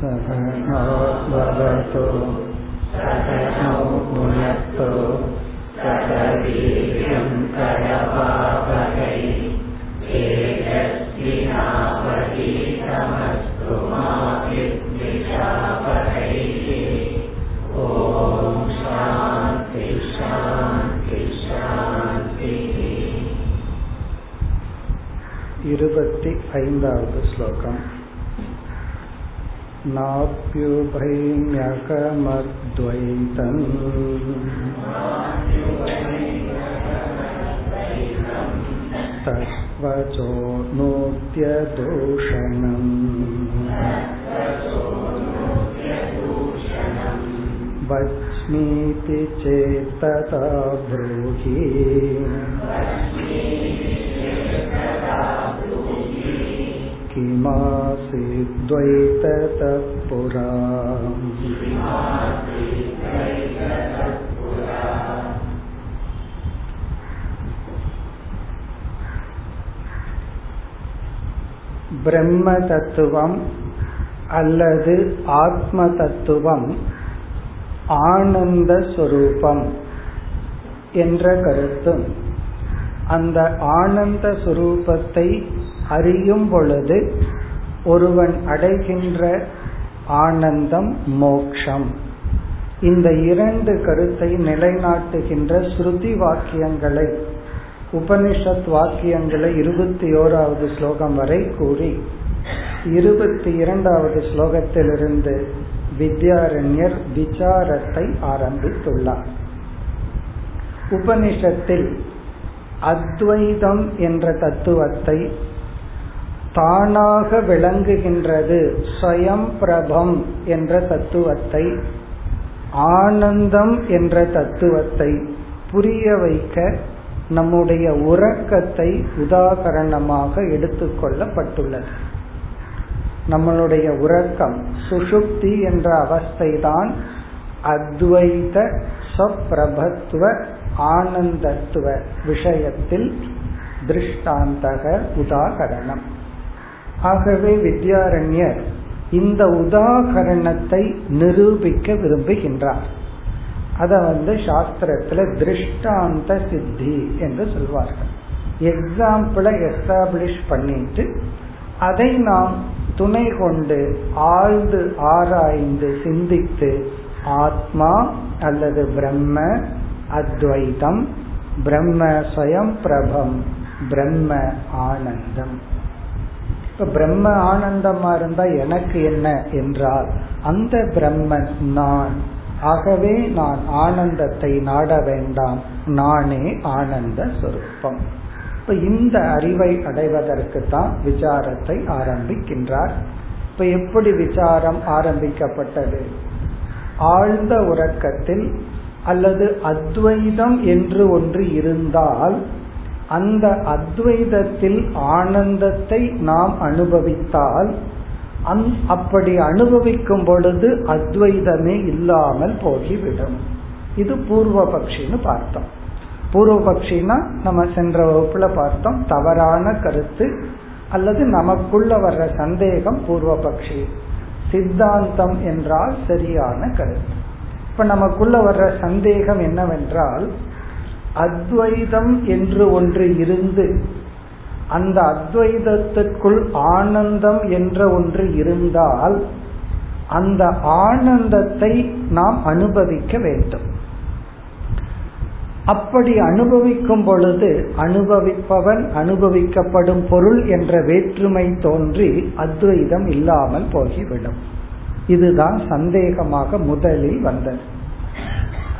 सहनावतु सहनौ भुनक्तु सकवीर्यं करवावहै तेजस्विनावधीतमस्तु मा विद्विषावहै ॐ शान्ति शान्ति शान्तिः இருபத்தி ஐந்தாவது ஸ்லோகம் नाप्युभैम्यकमद्वैतम् तस्वचो नोत्यदूषणम् वच्मीति चेत्तथा ब्रूहि किमासीद्वैततः पुरा பிரம்ம தத்துவம் அல்லது ஆத்ம தத்துவம் ஆனந்த சுரூபம் என்ற கருத்தும் அந்த ஆனந்த சுரூபத்தை அறியும் பொழுது ஒருவன் அடைகின்ற ஆனந்தம் மோக்ஷம். இந்த இரண்டு கருத்தை நிலைநாட்டுகின்ற ஸ்ருதி வாக்கியங்களை உபனிஷத் வாக்கியங்களை இருபத்தி ஓராவது ஸ்லோகம் வரை கூறி இருபத்தி இரண்டாவது ஸ்லோகத்திலிருந்து வித்யாரண்யர் விசாரத்தை ஆரம்பித்துள்ளார். உபனிஷத்தில் அத்வைதம் என்ற தத்துவத்தை தானாக விளங்குகின்றது. ஸ்வயம் பிரபம் என்ற தத்துவத்தை ஆனந்தம் என்ற தத்துவத்தை புரிய வைக்க நம்முடைய உறக்கத்தை உதாகரணமாக எடுத்துக்கொள்ளப்பட்டுள்ளது நம்மளுடைய உறக்கம் சுஷுப்தி என்ற அவஸ்தைதான் அத்வைத சொப்பிரபத்துவ ஆனந்தத்துவ விஷயத்தில் திருஷ்டாந்தக உதாகரணம். ஆகவே வித்யாரண்யர் இந்த உதாகரணத்தை நிரூபிக்க விரும்புகின்றார். அத வந்து சாஸ்திரத்துல திருஷ்டாந்த சித்தி என்று சொல்வார்கள். எக்ஸாம்பிளை எஸ்டாப்ளிஷ் பண்ணிட்டு அதை நாம் துணை கொண்டு ஆழ்ந்து ஆராய்ந்து சிந்தித்து ஆத்மா அல்லது பிரம்ம அத்வைதம் பிரம்ம ஸ்வயம் பிரபம் பிரம்ம ஆனந்தம். இப்ப பிரம்ம ஆனந்தமா இருந்தா எனக்கு என்ன என்றால் அந்த பிரம்மன் நான். ஆகவே நான் ஆனந்தத்தை நாட வேண்டாம். நானே ஆனந்த சொரூபம். இப்ப இந்த அறிவை அடைவதற்கு தான் விசாரத்தை ஆரம்பிக்கின்றார். இப்ப எப்படி விசாரம் ஆரம்பிக்கப்பட்டது? ஆழ்ந்த உறக்கத்தில் அல்லது அத்வைதம் என்று ஒன்று இருந்தால் அந்த அத்வைதத்தில் ஆனந்தத்தை நாம் அனுபவித்தால் அப்படி அனுபவிக்கும் பொழுது அத்வைதமே இல்லாமல் போகிவிடும். இது பூர்வபக்ஷின்னு பார்த்தோம். பூர்வபக்ஷினா நம்ம சென்ற வகுப்புல பார்த்தோம் தவறான கருத்து அல்லது நமக்குள்ள வர்ற சந்தேகம் பூர்வபக்ஷி. சித்தாந்தம் என்றால் சரியான கருத்து. இப்ப நமக்குள்ள வர்ற சந்தேகம் என்னவென்றால் அத்வைதம் என்று ஒன்று இருந்து அந்த அத்வைதத்திற்குள் ஆனந்தம் என்ற ஒன்று இருந்தால் அந்த ஆனந்தத்தை நாம் அனுபவிக்க வேண்டும். அப்படி அனுபவிக்கும் பொழுது அனுபவிப்பவன் அனுபவிக்கப்படும் பொருள் என்ற வேற்றுமை தோன்றி அத்வைதம் இல்லாமல் போகிவிடும். இதுதான் சந்தேகமாக முதலில் வந்தது.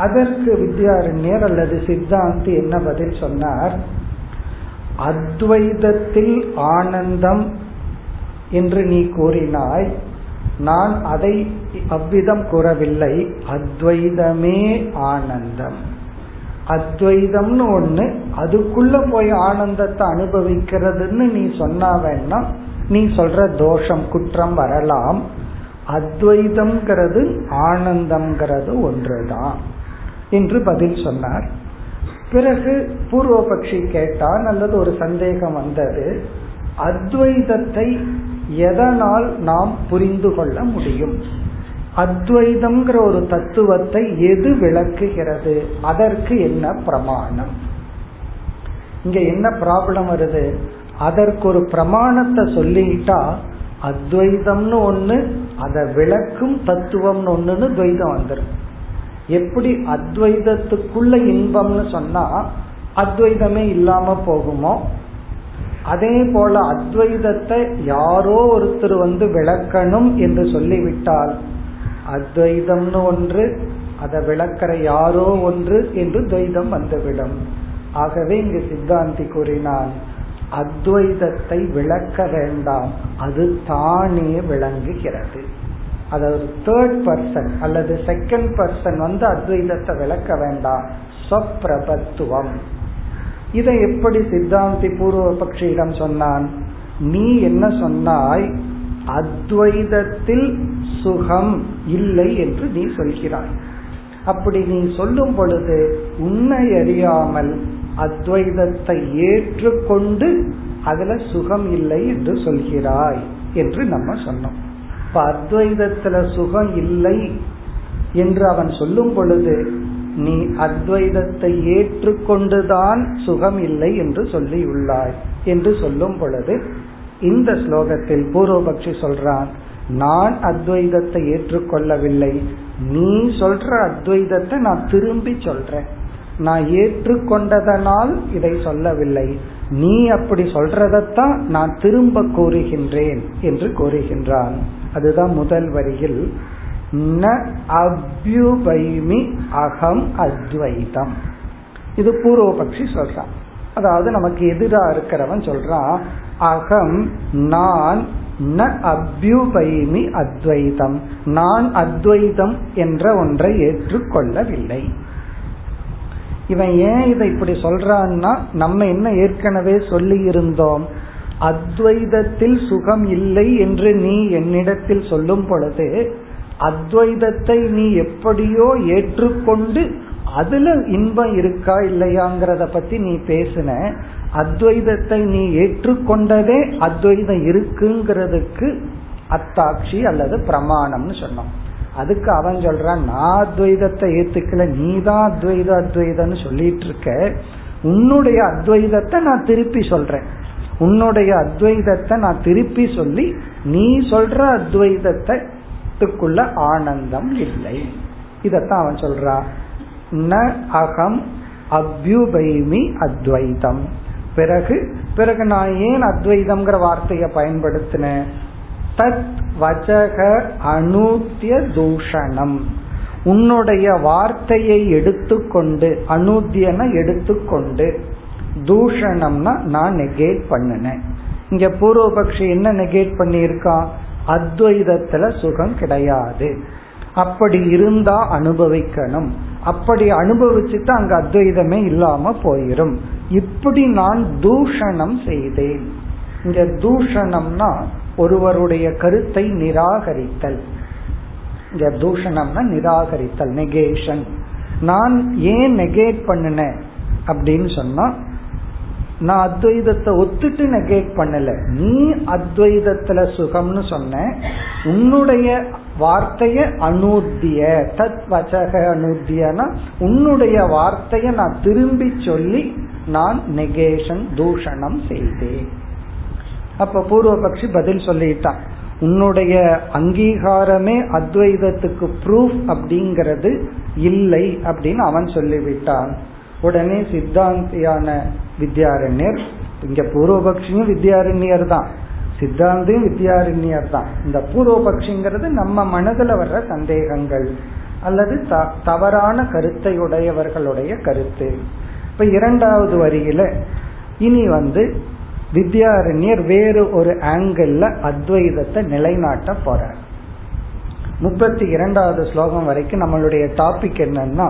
அதற்கு வித்யாரண்யர் அல்லது சித்தாந்தி என்ன பதில் சொன்னார்? அத்வைதத்தில் ஆனந்தம் என்று நீ கூறினாய் நான் அதை அவ்விதம் கூறவில்லை. அத்வைதமே ஆனந்தம். அத்வைதம்னு ஒண்ணு அதுக்குள்ள போய் ஆனந்தத்தை அனுபவிக்கிறதுன்னு நீ சொன்னா வேணா நீ சொல்ற தோஷம் குற்றம் வரலாம். அத்வைதம்ங்கிறது ஆனந்தம்ங்கிறது ஒன்றுதான். என்று பதில் சொன்னார். பிறகு பூர்வபக்ஷி கேட்டான் அல்லது ஒரு சந்தேகம் வந்தது அத்வைதத்தை எதனால் நாம் புரிந்து கொள்ள முடியும்? அத்வைதம்ங்கிற ஒரு தத்துவத்தை எது விளக்குகிறது? அதற்கு என்ன பிரமாணம்? இங்க என்ன ப்ராப்ளம் வருது? அதற்கு ஒரு பிரமாணத்தை சொல்லிட்டா அத்வைதம்னு ஒண்ணு அதை விளக்கும் தத்துவம்னு ஒண்ணுன்னு துவைதம் வந்துடும் எப்படி அத்வைதத்துக்குள்ள இன்பம்னு சொன்னா அத்வைதமே இல்லாம போகுமோ? அதே போல அத்வைதத்தை யாரோ ஒருத்தர் வந்து விளக்கணும் என்று சொல்லிவிட்டால் அத்வைதம்னு ஒன்று அதை விளக்கிற யாரோ ஒன்று என்று துவைதம் வந்துவிடும். ஆகவே இங்கு சித்தாந்தி கூறினான் அத்வைதத்தை விளக்க வேண்டாம் அது தானே விளங்குகிறது. அதாவது தேர்ட் பர்சன் அல்லது செகண்ட் பர்சன் வந்து அத்வைதத்தை விளக்க வேண்டாம். சொப்பிரபத்துவம் இதை எப்படி சித்தாந்தி பூர்வ பட்சியிடம் சொன்னான்? நீ என்ன சொன்னாய்? அத்வைதத்தில் சுகம் இல்லை என்று நீ சொல்கிறாய். அப்படி நீ சொல்லும் பொழுது உன்னை அறியாமல் அத்வைதத்தை ஏற்றுக்கொண்டு அதுல சுகம் இல்லை என்று சொல்கிறாய் என்று நம்ம சொன்னோம். இப்ப அத்வைதத்துல சுகம் இல்லை என்று அவன் சொல்லும் பொழுது நீ அத்வைதத்தை ஏற்றுக்கொண்டுதான் சுகம் இல்லை என்று சொல்லியுள்ளாய் என்று சொல்லும் பொழுது இந்த ஸ்லோகத்தில் பூர்வபக்ஷி சொல்றான் நான் அத்வைதத்தை ஏற்றுக்கொள்ளவில்லை. நீ சொல்ற அத்வைதத்தை நான் திரும்பி சொல்றேன். நான் ஏற்றுக்கொண்டதனால் இதை சொல்லவில்லை. நீ அப்படி சொல்றதத்தான் நான் திரும்ப கூறுகின்றேன் என்று கூறுகின்றான். அதுதான் முதல் வரியில் ந அபியுபைமி அகம் அத்வைதம். இது பூர்வபக்ஷி சொல்றான் அதாவது நமக்கு எதிராக இருக்கிறவன் சொல்றான் அகம் நான் ந அபியுபைமி அத்வைதம். நான் அத்வைதம் என்ற ஒன்றை ஏற்றுக்கொள்ளவில்லை. இவன் ஏன் இதை இப்படி சொல்றான்னா நம்ம என்ன ஏற்கனவே சொல்லி இருந்தோம் அத்வைதத்தில் சுகம் இல்லை என்று நீ என்னிடத்தில் சொல்லும் பொழுது அத்வைதத்தை நீ எப்படியோ ஏற்றுக்கொண்டு அதுல இன்பம் இருக்கா இல்லையாங்கிறத பத்தி நீ பேசின. அத்வைதத்தை நீ ஏற்றுக்கொண்டதே அத்வைதம் இருக்குங்கிறதுக்கு அத்தாட்சி அல்லது பிரமாணம்னு சொன்னோம். அதுக்கு அவன் சொல்றான் நான் அத்வைதத்தை ஏத்துக்கல நீ தான் அத்வைத அத்வைதம்னு சொல்லிட்டு இருக்க. உன்னுடைய அத்வைதத்தை நான் திருப்பி சொல்றேன். உன்னுடைய அத்வைதத்தை நான் திருப்பி சொல்லி நீ சொல்ற அத்வைதத்துக்குள்ள ஆனந்தம் இல்லை. இதத்தான் அவன் சொல்றான் ந அகம் அபியுபைமி அத்வைதம். பிறகு பிறகு நான் ஏன் அத்வைதம்ங்கிற வார்த்தையை பயன்படுத்தினேன்? தத் வச்சக அனூத்திய தூஷணம். உன்னுடைய வார்த்தையை எடுத்துக்கொண்டு அனூத்தியன எடுத்துக்கொண்டு தூஷணம்னா நான் நெகேட் பண்ணினேன். இங்க பூர்வபக்ஷி என்ன நெகேட் பண்ணியிருக்கான் அத்வைதத்துல சுகம் கிடையாது. அப்படி இருந்தா அனுபவிக்கணும். அப்படி அனுபவிச்சுட்டு அங்க அத்வைதமே இல்லாம போயிரும். இப்படி நான் தூஷணம் செய்தேன். இங்க தூஷணம்னா ஒருவருடைய கருத்தை நிராகரித்தல். இங்க தூஷணம்னா நிராகரித்தல் நெகேஷன் நான் ஏன் நெகேட் பண்ணினேன் அப்படின்னு சொன்னா நான் அத்வைதத்தை ஒத்துட்டு நெகேட் பண்ணல. நீ அத்வைதத்துல சுகம்னு சொன்ன உன்னுடைய வார்த்தைய அனுத்திய. தத் வச்சக அனுத்தியனா உன்னுடைய வார்த்தைய நான் திரும்பி சொல்லி நான் நெகேஷன் தூஷணம் செய்தேன். அப்ப பூர்வபக்ஷி பதில் சொல்லிட்டான். உன்னுடைய அங்கீகாரமே அத்வைதத்துக்கு ப்ரூஃப் அப்படிங்கிறது இல்லை அப்படின்னு அவன் சொல்லிவிட்டான். உடனே சித்தாந்தியான வித்யாரண்யர் இங்க பூர்வபக்ஷியும் வித்யாரண்யர் தான். சித்தாந்தியும் வித்யாரண்யர் தான். இந்த பூர்வபக்ஷிங்கிறது நம்ம மனதில் வர்ற சந்தேகங்கள் அல்லது தவறான கருத்தை உடையவர்களுடைய கருத்து. இப்ப இரண்டாவது வரியில இனி வந்து வித்யாரண்யர் வேறு ஒரு ஆங்கிள் அத்வைதத்தை நிலைநாட்ட போறார். முப்பத்தி இரண்டாவது ஸ்லோகம் வரைக்கும் நம்மளுடைய டாபிக் என்னன்னா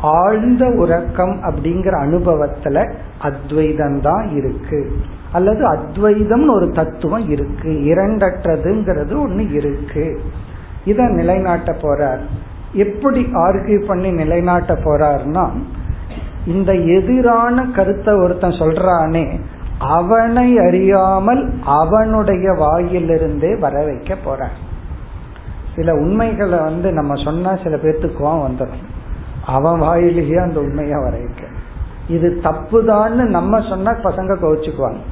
ஆழ்ந்த உறக்கம் அப்படிங்கிற அனுபவத்துல அத்வைதம் தான் இருக்கு. அல்லது அத்வைதம்னு ஒரு தத்துவம் இருக்கு. இரண்டற்றதுங்கிறது ஒண்ணு இருக்கு. இத நிலைநாட்ட போறார். எப்படி ஆர்கியூ பண்ணி நிலைநாட்ட போறார்னா இந்த எதிரான கருத்தை ஒருத்தன் சொல்றானே அவனை அறியாமல் அவனுடைய வாயிலிருந்தே வர வைக்க போற சில உண்மைகளை வந்து நம்ம சொன்னா சில பேர்த்துக்குவான் வந்துடும் அவன் வாயிலேயே அந்த உண்மையா வரைக்க இது தப்புதான்னு நம்ம சொன்னா பசங்க கோச்சுக்குவாங்க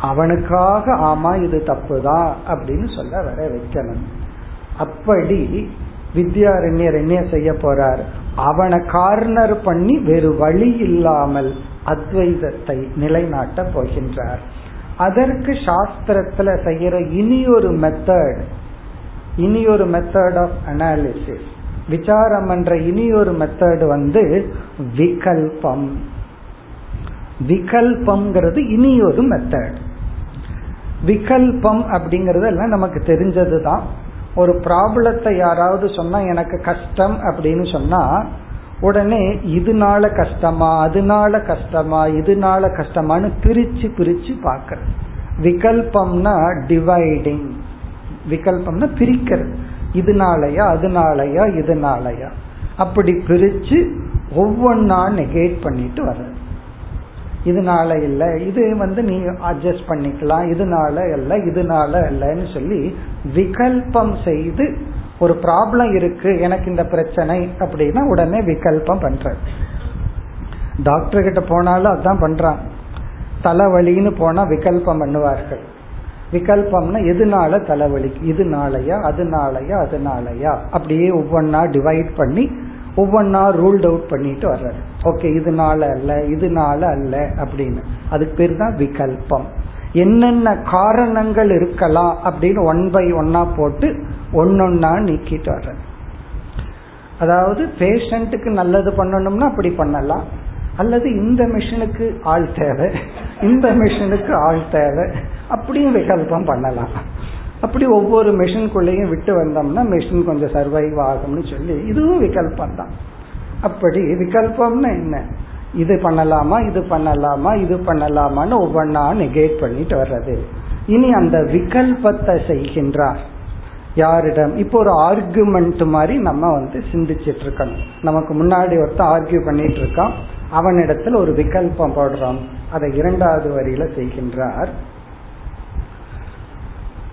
அவனுக்காக ஆமா இது தப்புதான் அப்படின்னு சொல்ல வர வைக்கணும். அப்படி வித்யாரண்யர் என்ன செய்ய போறார். அவனை கார்னர் பண்ணி வேறு வழி இல்லாமல் அத்வைதத்தை நிலைநாட்ட போகின்றார். அதற்கு சாஸ்திரத்துல செய்யற இனி ஒரு மெத்தட் இனி ஒரு மெத்தட் ஆஃப் அனாலிசிஸ் விசாரம் பண்ற இனி ஒரு மெத்தட் வந்து விகல்பம். விகல்பம்ங்கிறது இனி ஒரு மெத்தட் விகல்பம் அப்படிங்கறதெல்லாம் நமக்கு தெரிஞ்சது தான் ஒரு ப்ராப்ளத்தை யாராவது சொன்னா எனக்கு கஷ்டம் அப்படின்னு சொன்னா உடனே இதனால கஷ்டமா அதனால கஷ்டமா இதனால கஷ்டமான்னு பிரிச்சு பிரிச்சு பார்க்கறது. விகல்பம்னா டிவைடிங் விகல்பம்னா பிரிக்கிறது. இதனாலயா அதனாலயா இதனாலயா. அப்படி பிரிச்சு ஒவ்வொன்னா நெகேட் பண்ணிட்டு வர்றது. இதனால இல்ல இது வந்து நீ அட்ஜஸ்ட் பண்ணிக்கலாம் இதனால இல்ல இதனால இல்லைன்னு சொல்லி விகல்பம் செய்து ஒரு ப்ராப்ளம் இருக்கு எனக்கு இந்த பிரச்சனை அப்படின்னா உடனே விகல்பம் பண்றது. டாக்டர் கிட்ட போனாலும் அதான் பண்றான். தலைவலின்னு போனா விகல்பம் பண்ணுவார்கள். விகல்பம்னா எதுனால தலைவலி இதுனாலயா அதனாலயா? அதனாலயா? அப்படியே ஒவ்வொன்னா டிவைட் பண்ணி ஒவ்வொன்னா ரூல்ட் அவுட் பண்ணிட்டு வர்றாரு ஓகே இதனால அல்ல இதனால அல்ல அப்படின்னு. அதுக்கு பேர் தான் விகல்பம். என்னென்ன காரணங்கள் இருக்கலாம் அப்படின்னு ஒன் பை ஒன்னா போட்டு ஒன்னொன்னா நீக்கிட்டு வர்றது. அதாவது பேஷண்ட்டுக்கு நல்லது பண்ணணும்னா அப்படி பண்ணலாம். அல்லது இந்த மிஷினுக்கு ஆள் தேவை. இந்த மிஷினுக்கு ஆள் தேவை. அப்படியும் விகல்பம் பண்ணலாம். அப்படி ஒவ்வொரு மிஷின்குள்ளேயும் விட்டு வந்தோம்னா மிஷின் கொஞ்சம் சர்வைவ் ஆகும்னு சொல்லி இதுவும் விகல்பம் தான். அப்படி விகல்பம்னா என்ன? இது பண்ணலாமா இது பண்ணலாமா இது பண்ணலாமான்னு ஒவ்வொன்றா நெகேட் பண்ணிட்டு வர்றது. இனி அந்த விகல்பத்தை செய்கின்றார். யாரிடம்? இப்போ ஒரு ஆர்குமெண்ட் மாதிரி நம்ம வந்து சிந்திச்சிட்டு இருக்கணும். நமக்கு முன்னாடி ஒருத்தன் ஆர்கியூ பண்ணிட்டு இருக்கான். அவனிடத்துல ஒரு விகல்பம் போடுறோம். அதை இரண்டாவது வரியில செய்கின்றார்.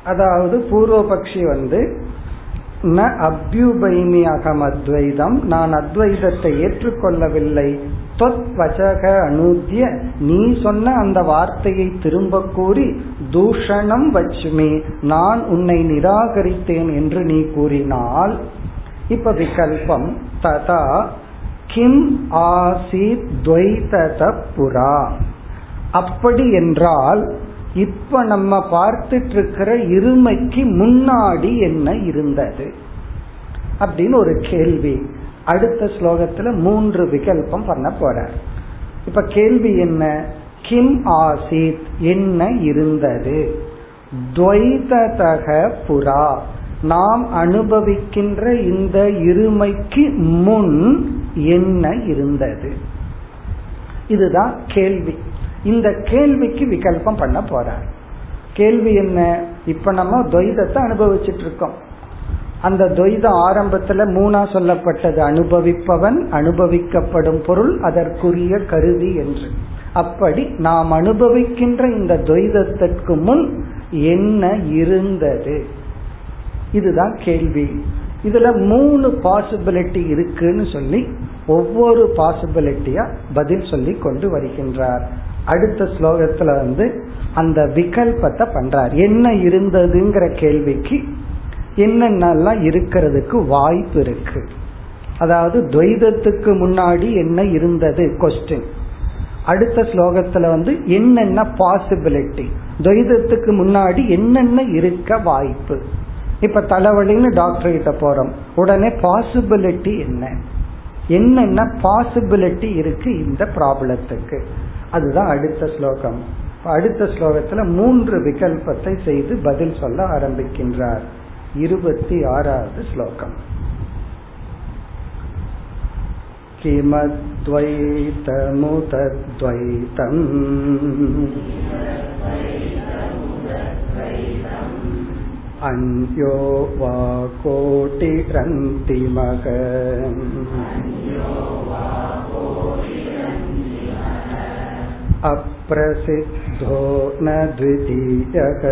அதாவது பூர்வபக்ஷி வந்து ந அபியுபைமி அகம் அத்வைதம் நான் அத்வைதத்தை ஏற்றுக்கொள்ளவில்லை. தொத் வச்சக நீ சொன்ன அந்த வார்த்தையை திரும்ப கூறி தூஷணம் வச்சுமே நான் உன்னை நிராகரித்தேன் என்று நீ கூறினால் இப்ப விகல்பம் ததா கிம் ஆசித் துவைதத புரா. அப்படி என்றால் இப்ப நம்ம பார்த்துட்டு இருக்கிற இருமைக்கு முன்னாடி என்ன இருந்தது? அப்படின்னு ஒரு கேள்வி. அடுத்த ஸ்லோகத்துல மூன்று விகல்பம் பண்ண போற இப்ப கேள்வி என்ன? கிம் ஆசித் என்ன இருந்தது? துவைததக புறா. நாம் அனுபவிக்கின்ற இந்த இருமைக்கு முன் என்ன இருந்தது? இதுதான் கேள்வி. இந்த கேள்விக்கு விகல்பம் பண்ண போறார். கேள்வி என்ன? இப்ப நம்ம துவைதத்தை அனுபவிச்சுட்டு இருக்கோம் அந்த துவைதம் ஆரம்பத்துல மூணா சொல்லப்பட்டது. அனுபவிப்பவன் அனுபவிக்கப்படும் பொருள் அதற்குரிய கருவி என்று. அப்படி நாம் அனுபவிக்கின்ற இந்த துவைதத்திற்கு முன் என்ன இருந்தது? இதுதான் கேள்வி. இதுல மூணு பாசிபிலிட்டி இருக்குன்னு சொல்லி ஒவ்வொரு பாசிபிலிட்டியா பதில் சொல்லி கொண்டு வருகின்றார். அடுத்த ஸ்லோகத்துல வந்து அந்த விகல்பத்தை பண்றார். என்ன இருந்ததுங்கிற கேள்விக்கு என்னென்னலாம் இருக்கிறதுக்கு வாய்ப்பு இருக்கு? அதாவது துவைதத்துக்கு முன்னாடி என்ன இருந்தது? கொஸ்டின் அடுத்த ஸ்லோகத்துல வந்து என்னென்ன பாசிபிலிட்டி துவைதத்துக்கு முன்னாடி என்னென்ன இருக்க வாய்ப்பு? இப்ப தலைவலின்னு டாக்டர் கிட்ட போறோம். உடனே பாசிபிலிட்டி என்ன? என்னென்ன பாசிபிலிட்டி இருக்கு இந்த ப்ராப்ளத்துக்கு அதுதான் அடுத்த ஸ்லோகம் அடுத்த ஸ்லோகத்துல மூன்று விகல்பத்தை செய்து பதில் சொல்ல ஆரம்பிக்கின்றார் இருபத்தி ஆறாவது ஸ்லோகம் किमद्वैतमुतद्वैतम् अन्यो वा कोटिरन्तिमः प्रसिद्धो न द्वितीयः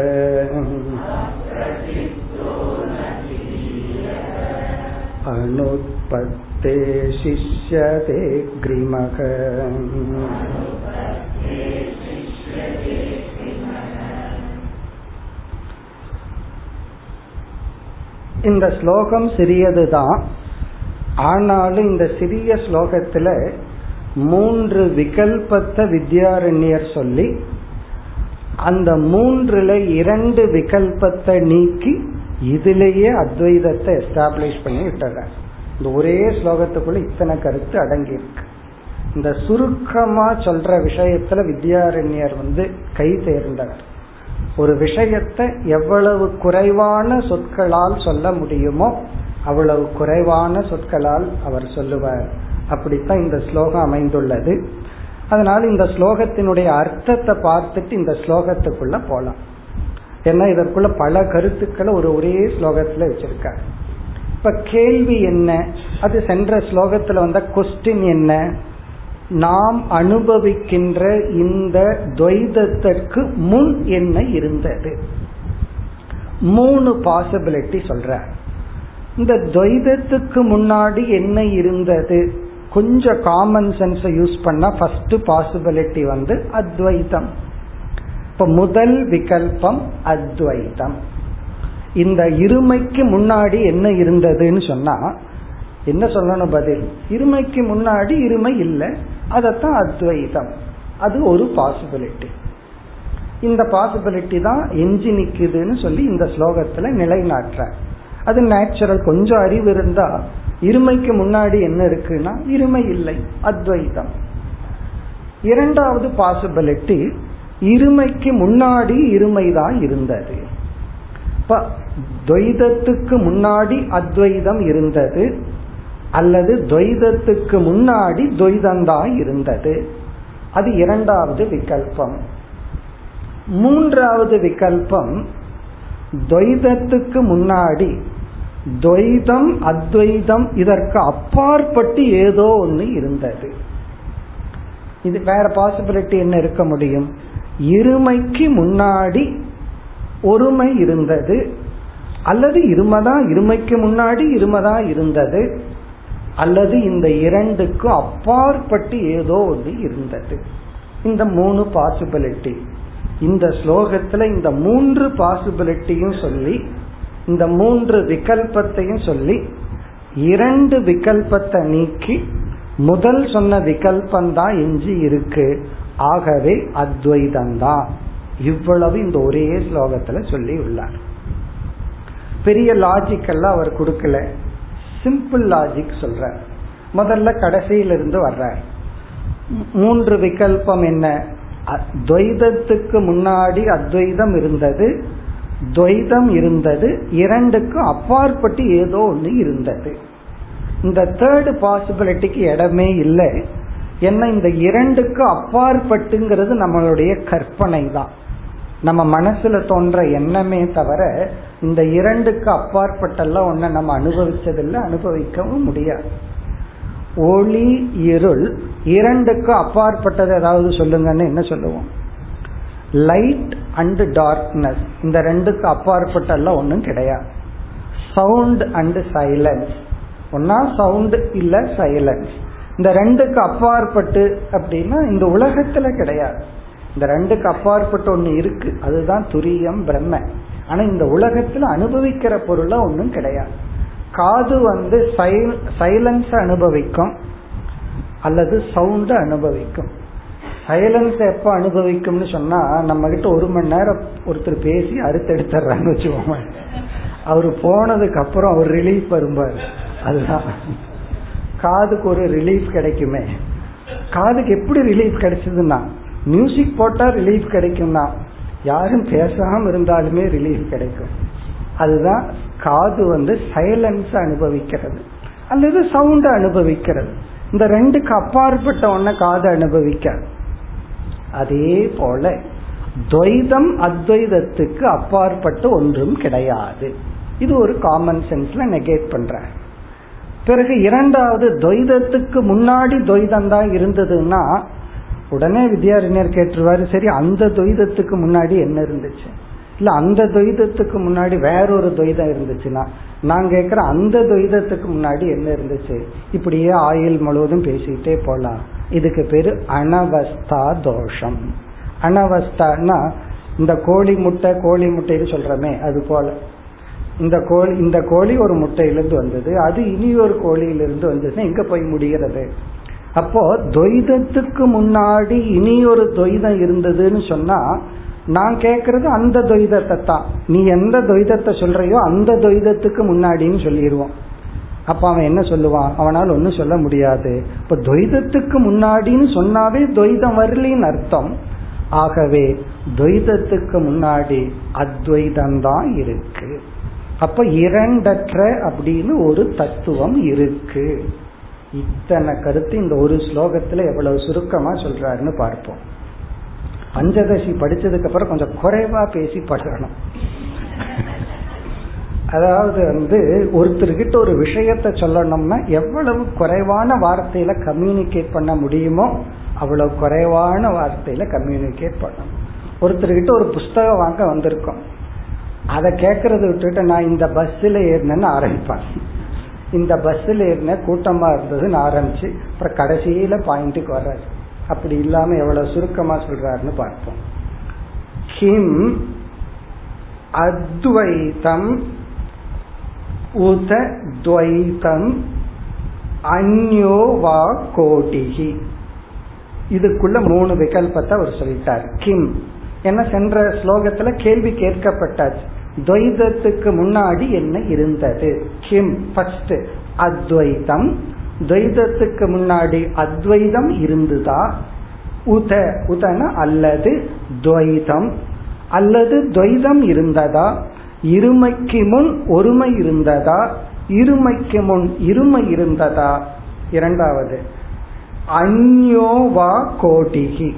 अनुत्पत्ते शिष्यते ग्रिमः இந்த ஸ்லோகம் சிறியதுதான் ஆனாலும் இந்த சிறிய ஸ்லோகத்துல மூன்று விகல்பத்தை வித்யாரண்யர் சொல்லி அந்த மூன்றுல இரண்டு விகல்பத்தை நீக்கி இதுலேயே அத்வைதத்தை எஸ்டாப்ளிஷ் பண்ணி விட்டுறார். இந்த ஒரே ஸ்லோகத்துக்குள்ள இத்தனை கருத்து அடங்கி இருக்கு இந்த சுருக்கமா சொல்ற விஷயத்துல வித்யாரண்யர் வந்து கை தேர்ந்தவர். ஒரு விஷயத்தை எவ்வளவு குறைவான சொற்களால் சொல்ல முடியுமோ அவ்வளவு குறைவான சொற்களால் அவர் சொல்லுவார். அப்படித்தான் இந்த ஸ்லோகம் அமைந்துள்ளது. அதனால இந்த ஸ்லோகத்தினுடைய அர்த்தத்தை பார்த்துட்டு இந்த ஸ்லோகத்துக்குள்ள போலாம். ஏன்னா இதற்குள்ள பல கருத்துக்களை ஒரு ஒரே ஸ்லோகத்துல வச்சிருக்காரு. இப்ப கேள்வி என்ன? அது சென்ற ஸ்லோகத்துல வந்த கொஸ்டின் என்ன? நாம் அனுபவிக்கின்ற இந்த துவைதத்திற்கு முன் என்ன இருந்தது? மூணு பாசிபிலிட்டி சொல்ற இந்த துவைதத்துக்கு முன்னாடி என்ன இருந்தது? கொஞ்சம் காமன் சென்ஸை யூஸ் பண்ணா ஃபர்ஸ்ட் பாசிபிலிட்டி வந்து அத்வைதம் இப்ப முதல் விகல்பம் அத்வைதம் இந்த இருமைக்கு முன்னாடி என்ன இருந்ததுன்னு சொன்னா என்ன சொல்லணும் பதில்? இருமைக்கு முன்னாடி இருமை இல்லை அதத்தான் அத்வைதம் அது ஒரு பாசிபிலிட்டி இந்த பாசிபிலிட்டி தான் எஞ்சி நிக்குதுன்னு சொல்லி இந்த ஸ்லோகத்துல நிலைநாட்டுற. அது நேச்சுரல் கொஞ்சம் அறிவு இருந்தா இருமைக்கு முன்னாடி என்ன இருக்குன்னா இருமை இல்லை அத்வைதம். இரண்டாவது பாசிபிலிட்டி இருமைக்கு முன்னாடி இருமைதான் இருந்தது. துவைதத்துக்கு முன்னாடி அத்வைதம் இருந்தது அல்லது துவைதத்துக்கு முன்னாடி துவைதந்தான் இருந்தது. அது இரண்டாவது விகல்பம். மூன்றாவது விகல்பம் துவைதத்துக்கு முன்னாடி துவைதம் அத்வைதம் இதற்கு அப்பாற்பட்டு ஏதோ ஒன்று இருந்தது. இது வேற பாசிபிலிட்டி என்ன இருக்க முடியும்? இருமைக்கு முன்னாடி ஒருமை இருந்தது. அல்லது இருமதான் இருமைக்கு முன்னாடி இருமதான் இருந்தது. அல்லது இந்த இரண்டுக்கு அப்பாற்பட்டு ஏதோ ஒன்று இருந்தது. இந்த மூணு பாசிபிலிட்டி இந்த ஸ்லோகத்துல இந்த மூன்று பாசிபிலிட்டியும் சொல்லி இந்த மூன்று விகல்பத்தையும் சொல்லி இரண்டு விகல்பத்தை நீக்கி முதல் சொன்ன விகல்பந்தான் எஞ்சி இருக்கு. ஆகவே அத்வைதந்தான் இவ்வளவு இந்த ஒரே ஸ்லோகத்துல சொல்லி உள்ளார் பெரிய லாஜிக் எல்லாம் அவர் கொடுக்கல. சிம்பிள் லாஜிக் சொல்ற முதல்ல கடைசியிலிருந்து வர்ற மூன்று விகல்பம் என்ன? துவைதத்துக்கு முன்னாடி அத்வைதம் இருந்தது. துவைதம் இருந்தது இரண்டுக்கும் அப்பாற்பட்டு ஏதோ ஒன்று இருந்தது. இந்த தேர்டு பாசிபிலிட்டிக்கு இடமே இல்லை. என்ன இந்த இரண்டுக்கு அப்பாற்பட்டுங்கிறது நம்மளுடைய கற்பனை தான் நம்ம மனசுல தோன்ற எண்ணமே தவிர இந்த இரண்டுக்கு அப்பாற்பட்டெல்லாம் ஒன்ன நம்ம அனுபவிச்சதில்லை அனுபவிக்கவும் முடியாது. ஒளி இருள் இரண்டுக்கு அப்பாற்பட்டது ஏதாவது சொல்லுங்கன்னு என்ன சொல்லுவோம்? லைட் அண்ட் டார்க்னஸ் இந்த ரெண்டுக்கு அப்பாற்பட்டெல்லாம் ஒன்றும் கிடையாது. சவுண்ட் அண்ட் சைலன்ஸ் ஒன்னா சவுண்ட் இல்ல சைலன்ஸ் இந்த ரெண்டுக்கு அப்பாற்பட்டு அப்படின்னா இந்த உலகத்துல கிடையாது. இந்த ரெண்டுக்கு அப்பாற்பட்டு ஒன்று இருக்கு. அதுதான் துரியம் பிரம்ம. ஆனா இந்த உலகத்துல அனுபவிக்கிற பொருளா ஒன்றும் கிடையாது. காது வந்து சைலன்ஸ் அனுபவிக்கும் அல்லது சவுண்ட் அனுபவிக்கும். சைலன்ஸ் எப்ப அனுபவிக்கும்னு சொன்னா நம்ம கிட்ட ஒரு மணி நேரம் ஒருத்தர் பேசி அறுத்தெடுத்துறாங்க வச்சுக்கோங்க அவரு போனதுக்கு அப்புறம் அவர் ரிலீஃப் வரும்பாரு அதுதான். காதுக்கு ஒரு ரிலீஃப் கிடைக்குமே. காதுக்கு எப்படி ரிலீஃப் கிடைச்சதுன்னா மியூசிக் போட்டா ரிலீஃப் கிடைக்கும்னா யாரும் பேசாம இருந்தாலுமே ரிலீஃப் கிடைக்கும். அதுதான் காது வந்து சைலன்ஸ் அனுபவிக்கிறது. அல்லது சவுண்ட் அனுபவிக்கிறது. இந்த ரெண்டுக்கு அப்பாற்பட்ட ஒன்ன காது அனுபவிக்காது அதே போல துவைதம் அத்வைதத்துக்கு அப்பாற்பட்டு ஒன்றும் கிடையாது. இது ஒரு காமன் சென்ஸ்ல நெகேட் பண்ற பிறகு இரண்டாவது துவைதத்துக்கு முன்னாடி துவைதம் தான் இருந்ததுன்னா உடனே வித்யாரண்யர் கேட்டுருவாரு சரி அந்த துவைதத்துக்கு முன்னாடி என்ன இருந்துச்சு? இல்ல அந்த துவைதத்துக்கு முன்னாடி வேறொரு துவைதம் இருந்துச்சுன்னா நான் கேட்கிற அந்த துவைதத்துக்கு முன்னாடி என்ன இருந்துச்சு? இப்படியே ஆயில் முழுவதும் பேசிட்டே போலாம். இதுக்கு பேரு அனவஸ்தா தோஷம். அனவஸ்தான்னா இந்த கோழி முட்டை கோழி முட்டைன்னு சொல்றமே அது போல. இந்த கோழி இந்த கோழி ஒரு முட்டையிலிருந்து வந்தது அது இனி ஒரு கோழியிலிருந்து வந்ததுன்னா எங்க போய் முடிகிறது? அப்போ துவைதத்துக்கு முன்னாடி இனி ஒரு துவைதம் இருந்ததுன்னு சொன்னா நான் கேட்கறது அந்த துவைதத்தை தான் நீ எந்த துவைதத்தை சொல்றையோ அந்த துவைதத்துக்கு முன்னாடின்னு சொல்லிடுவோம் அப்ப அவன் என்ன சொல்லுவான்? அவனால் ஒன்னும் சொல்ல முடியாது. இப்ப துவைதத்துக்கு முன்னாடின்னு சொன்னாவே துவைதம் வரலின்னு அர்த்தம். ஆகவே துவைதத்துக்கு முன்னாடி அத்வைதம் தான் இருக்கு. அப்ப இரண்டற்ற அப்படின்னு ஒரு தத்துவம் இருக்கு. இத்தனை கருத்து இந்த ஒரு ஸ்லோகத்துல எவ்வளவு சுருக்கமா சொல்றாருன்னு பார்ப்போம். பஞ்சதசி படிச்சதுக்கு அப்புறம் கொஞ்சம் குறைவா பேசி பழகணும். அதாவது வந்து ஒருத்தர்கிட்ட ஒரு விஷயத்த சொல்லணும்னா எவ்வளவு குறைவான வார்த்தையில கம்யூனிகேட் பண்ண முடியுமோ அவ்வளவு குறைவான வார்த்தையில கம்யூனிகேட் பண்ணணும். ஒருத்தர்கிட்ட ஒரு புஸ்தகம் வாங்க வந்திருக்கோம். அதை கேட்கறத விட்டுட்டு நான் இந்த பஸ்ஸில் ஏறினேன்னு ஆரம்பிப்பேன். இந்த பஸ்ஸில் ஏறின கூட்டமாக இருந்ததுன்னு ஆரம்பிச்சு அப்புறம் கடைசியில் பாயிண்ட்டுக்கு வர்றாரு அப்படி இல்லாம எவ்வளவு சுருக்கமா சொல்றாருன்னு பார்ப்போம். கிம் அத்வைதம் உத துவைதம் அந்யோ வா கோடிகி இதுக்குள்ள மூணு விகல்பத்தை அவர் சொல்லிட்டார். கிம் என்ன சென்ற ஸ்லோகத்துல கேள்வி கேட்கப்பட்டாச்சு. துவைதத்துக்கு முன்னாடி என்ன இருந்தது? கிம் ஃபர்ஸ்ட் அத்வைதம் துவைதத்துக்கு முன்னாடி அத்வைதம் இருந்துதா? உத உதன அல்லது துவைதம். அல்லது துவைதம் இருந்ததா? இருமைக்கு முன் ஒருமை இருந்ததா? இருமைக்கு முன் இருமை இருந்ததா? இரண்டாவது அந்யோவா கோடிகி.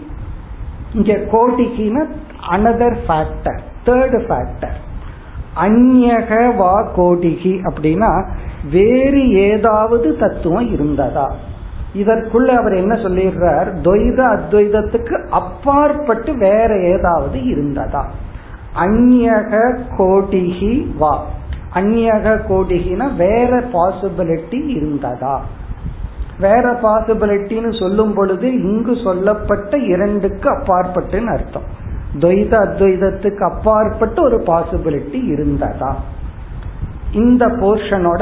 இங்க கோடிகினா அனதர் ஃபேக்டர் தேர்டு ஃபேக்டர் அந்யக வா கோடிகி அப்படின்னா வேறு ஏதாவது தத்துவம் இருந்ததா? இதற்குள்ள அவர் என்ன சொல்லிடுறார்? துவைத அத்வைதத்துக்கு அப்பாற்பட்டு வேற ஏதாவது இருந்ததா? அந்யக கோடிகி வா. அந்யக கோடிகினா வேற பாசிபிலிட்டி இருந்ததா? வேற பாசிபிலிட்டின்னு சொல்லும் பொழுது இங்கு சொல்லப்பட்ட இரண்டுக்கு அப்பாற்பட்டுன்னு அர்த்தம். துவைத அத்வைதத்துக்கு அப்பாற்பட்டு ஒரு பாசிபிலிட்டி இருந்ததா? இந்த போர்ஷனோட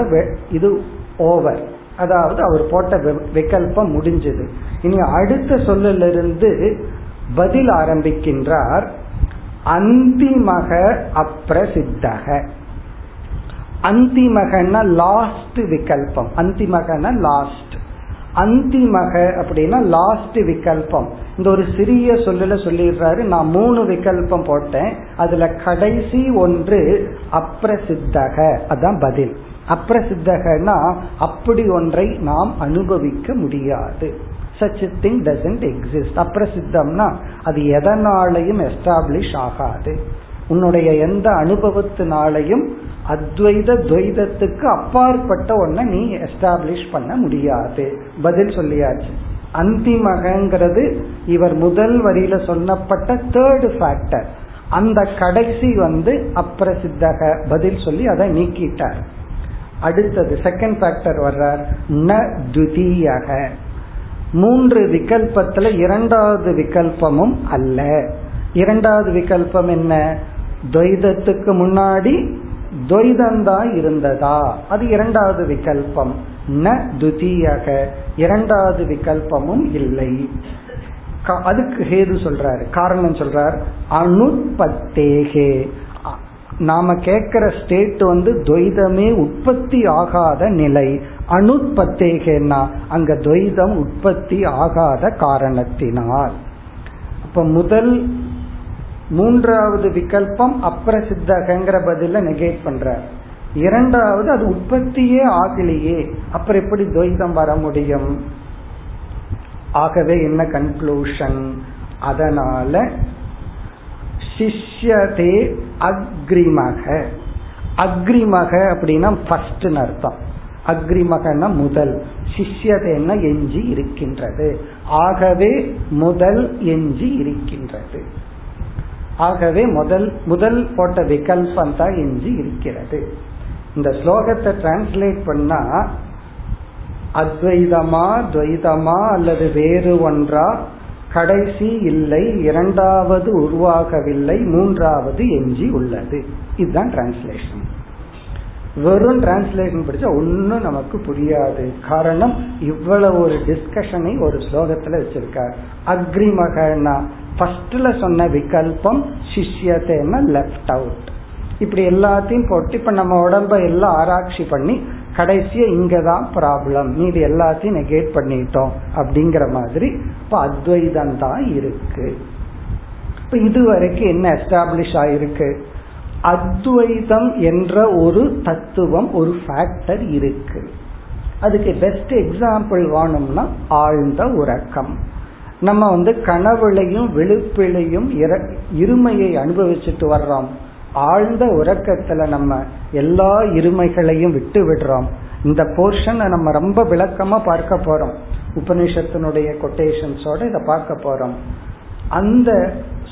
இது ஓவர். அதாவது அவர் போட்ட விகல்பம் முடிஞ்சது. இனி அடுத்த சொல்லிலிருந்து பதில் ஆரம்பிக்கின்றார் அந்திமக அப்பிரசித்தக. அந்திமகன லாஸ்ட் விகல்பம். அந்திமகன லாஸ்ட் அந்திமக அப்படின்னா லாஸ்ட் விகல்பம். இந்த ஒரு சிறிய சொல்லல சொல்லிடுறாரு. நான் மூணு விகல்பம் போட்டேன். அதுல கடைசி ஒன்று அப்ரசித்தக அதான் பதில். அப்ரசித்தகனா அப்படி ஒன்றை நாம் அனுபவிக்க முடியாது. சச் திங் டசன்ட் எக்ஸிஸ்ட் அப்ரசித்தம்னா அது எதனாலையும் எஸ்டாப்ளிஷ் ஆகாது. உன்னுடைய எந்த அனுபவத்தினாலையும் அத்வைத துவைதத்துக்கு அப்பாற்பட்ட ஒன்ன நீ எஸ்டாப்ளிஷ் பண்ண முடியாது. பதில் சொல்லியாச்சு. அந்திமகங்கிறது இவர் முதல் வரியில சொன்னப்பட்ட தேர்டு ஃபேக்டர் அந்த கடைசி வந்து அப்பிரசித்தக. பதில் சொல்லி அதை நீக்கிட்டார். அடுத்தது செகண்ட் ஃபேக்டர் வர்றார். ந துதியக. மூன்று விகல்பத்துல இரண்டாவது விகல்பமும் அல்ல. இரண்டாவது விகல்பம் என்ன? துவைதத்துக்கு முன்னாடி துவைதந்தான் இருந்ததா? அது இரண்டாவது விகல்பம். ந துதியக. இரண்டாவது விகல்பமும் இல்லை. அதுக்கு ஹேது சொல்றாரு. காரணம் சொல்றார். அனுபத்தேகே நாம கேட்கிற ஸ்டேட் வந்து துவைதமே உற்பத்தி ஆகாத நிலை. அனுப்பத்தேகன்னா அங்க துவைதம் உற்பத்தி ஆகாத காரணத்தினால். இப்ப முதல் மூன்றாவது விகல்பம் அப்பிரசித்தகங்கிற பதில நெகேட் பண்ற இரண்டாவது அது உற்பத்தியே ஆகலையே அப்புறம் எப்படி துவைதம் வர முடியும்? ஆகவே என்ன கன்க்ளூஷன் அதனால சிஷ்யதே அக்ரிமக. அக்ரிமக அப்படின்னா ஃபர்ஸ்ட் அர்த்தம். அக்ரிமகன முதல். சிஷ்யதேன்னா எஞ்சி இருக்கின்றது. ஆகவே முதல் எஞ்சி இருக்கின்றது. ஆகவே முதல் முதல் போட்ட விகல்பம் தான் எஞ்சி இருக்கிறது. இந்த ஸ்லோகத்தை டிரான்ஸ்லேட் பண்ணா அத்வைதமா துவைதமா அல்லது வேறு ஒன்றா கடைசி இல்லை இரண்டாவது உருவாகவில்லை மூன்றாவது எஞ்சி உள்ளது. இதுதான் டிரான்ஸ்லேஷன் வெறும் டிரான்ஸ்லேஷன் படிச்சா ஒன்னும் நமக்கு புரியாது. காரணம் இவ்வளவு ஒரு டிஸ்கஷனை ஒரு ஸ்லோகத்துல வச்சிருக்கார். அக்ரிமகனா ஃபர்ஸ்ட்ல சொன்ன விகல்பம் சிஷ்யத்தேன லெஃப்ட் அவுட் இப்படி எல்லாத்தையும் போட்டு இப்ப நம்ம உடம்ப எல்லாம் ஆராய்ச்சி பண்ணி கடைசியா இங்கதான் ப்ராப்ளம் இது எல்லாத்தையும் நெகேட் பண்ணிட்டோம் அப்படிங்கிற மாதிரி இப்ப அத்வைதம் தான் இருக்கு. இப்ப இது வரைக்கும் என்ன எஸ்டாப்ளிஷ் ஆயிருக்கு? அத்வைதம் என்ற ஒரு தத்துவம் ஒரு ஃபேக்டர் இருக்கு. அதுக்கு பெஸ்ட் எக்ஸாம்பிள் வேணும்னா ஆழ்ந்த உறக்கம். நம்ம வந்து கனவுலையும் விழுப்பிலையும் இருமையை அனுபவிச்சுட்டு வர்றோம். ஆழ்ந்த உறக்கத்துல நம்ம எல்லா இருமைகளையும் விட்டு விடுறோம். இந்த போர்ஷனை நம்ம ரொம்ப விளக்கமா பார்க்க போறோம். உபனிஷத்தினுடைய கொட்டேஷன்ஸோட இதை பார்க்க போறோம். அந்த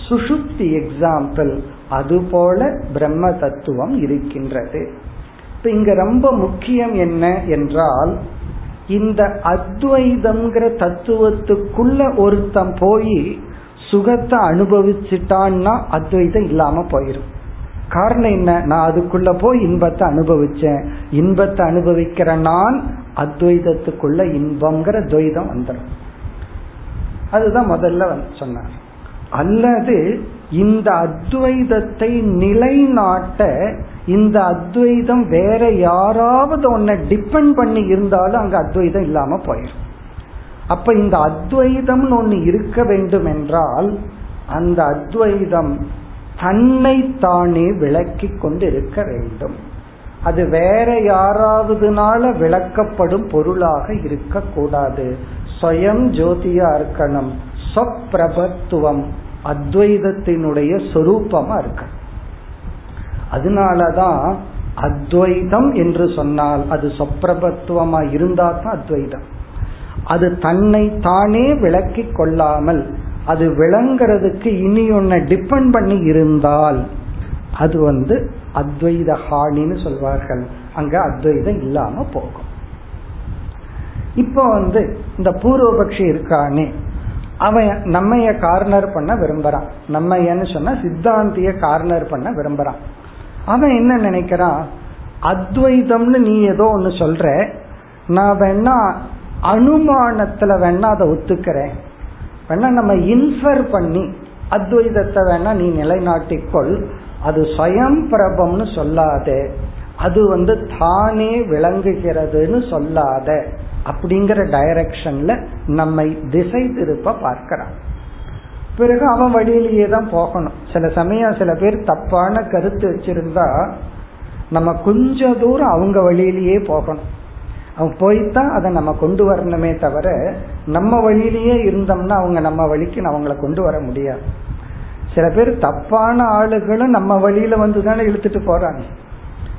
சுஷுப்தி எக்ஸாம்பிள் அதுபோல பிரம்ம தத்துவம் இருக்கின்றது. இப்ப இங்க ரொம்ப முக்கியம் என்ன என்றால் இந்த அத்வைதம்ங்கிற தத்துவத்துக்குள்ள ஒருத்தன் போய் சுகத்தை அனுபவிச்சுட்டான்னா அத்வைதம் இல்லாம போயிடும் காரணம் என்ன? நான் அதுக்குள்ள போய் இன்பத்தை அனுபவிச்சேன். இன்பத்தை அனுபவிக்கிற நான் அத்வைதத்துக்குள்ள இன்பம்ங்கிற துவைதம் வந்துடும் அதுதான் முதல்ல சொன்னார். அல்லது இந்த அத்வைதத்தை நிலைநாட்ட இந்த அத்வைதம் வேற யாராவது ஒன்ன டிபெண்ட் பண்ணி இருந்தாலும் அங்க அத்வைதம் இல்லாம போயிடும். அப்ப இந்த அத்வைதம்னு ஒண்ணு இருக்க வேண்டும் என்றால் அந்த அத்வைதம் தன்னை தானே விளக்கி கொண்டு இருக்க வேண்டும். அது வேற யாராவதுனால விளக்கப்படும் பொருளாக இருக்கக்கூடாது ஸ்வயம் ஜோதியா இருக்கணும். சொப்பிரபத்துவம் அத்வைதத்தினுடைய சொரூபமா இருக்கணும். அதனாலதான் அத்வைதம் என்று சொன்னால் அது சொப்பிரபத்துவமா இருந்தா தான் அத்வைதம். அது தன்னை தானே விளக்கி கொள்ளாமல் அது விளங்குறதுக்கு இனி ஒன்ன டிபெண்ட் பண்ணி இருந்தால் அது வந்து அத்வைத ஹானின்னு சொல்வார்கள். அங்க அத்வைதம் இல்லாம போகும். இப்போ வந்து இந்த பூர்வபக்ஷி இருக்கானே அவன் நம்மைய கார்னர் பண்ண விரும்புறான். நம்மையன்னு சொன்னா சித்தாந்திய கார்னர் பண்ண விரும்புறான். அவன் என்ன நினைக்கிறான் அத்வைதம்னு நீ ஏதோ ஒன்னு சொல்ற நான் வேணா அனுமானத்துல வேணா அதை ஒத்துக்கிறேன். வேணா நம்ம இன்ஃபர் பண்ணி அத்வைதத்தை வேணா நீ நிலைநாட்டிக்கொள். அது சுயம் பிரபம்னு சொல்லாதே. அது வந்து தானே விளங்குகிறதுன்னு சொல்லாத. அப்படிங்கிற டைரக்ஷன்ல நம்மை திசை திருப்ப பார்க்கிறான். பிறகு அவன் வழியிலேயே தான் போகணும். சில சமயம் சில பேர் தப்பான கருத்து வச்சிருந்தா நம்ம கொஞ்ச தூரம் அவங்க வழியிலேயே போகணும். அவன் போய்தான் அதை நம்ம கொண்டு வரணுமே தவிர நம்ம வழியிலேயே இருந்தோம்னா அவங்க நம்ம வழிக்கு அவங்கள கொண்டு வர முடியாது. சில பேர் தப்பான ஆளுகளும் நம்ம வழியில வந்து தானே இழுத்துட்டு போறாங்க.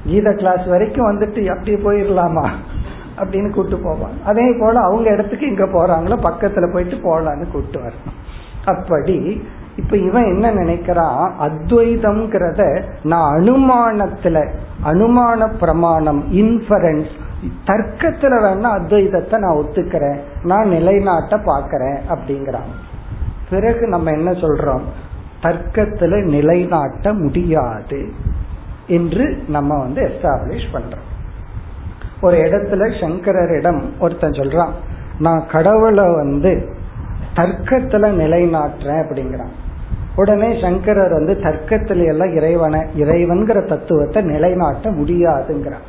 கீத கிளாஸ் வரைக்கும் வந்துட்டு அப்படி போயிடலாமா? அப்படின்னு கூட்டு போவாங்க அதே போல அவங்க இடத்துக்கு இங்க போறாங்களோ பக்கத்துல போயிட்டு போகலான்னு கூட்டு வரணும். அப்படி இப்ப இவன் என்ன நினைக்கிறான் அத்வைதம்ங்கிறத நான் அனுமானத்துல அனுமான பிரமாணம் இன்ஃபரன்ஸ் தர்க்கத்துல வேணா அத்வைதத்தை நான் ஒத்துக்கிறேன். நான் நிலைநாட்ட பாக்கிறேன் அப்படிங்கிறான். பிறகு நம்ம என்ன சொல்றோம்? தர்க்கத்துல நிலைநாட்ட முடியாது என்று நம்ம வந்து எஸ்டாப்ளிஷ் பண்றோம். ஒரு இடத்துல சங்கரரிடம் ஒருத்தன் சொல்றான் நான் கடவுளை வந்து தர்க்கத்துல நிலைநாட்டுறேன் அப்படிங்கிறான். உடனே சங்கரர் வந்து தர்க்கத்துல எல்லாம் இறைவனை இறைவன்கிற தத்துவத்தை நிலைநாட்ட முடியாதுங்கிறான்.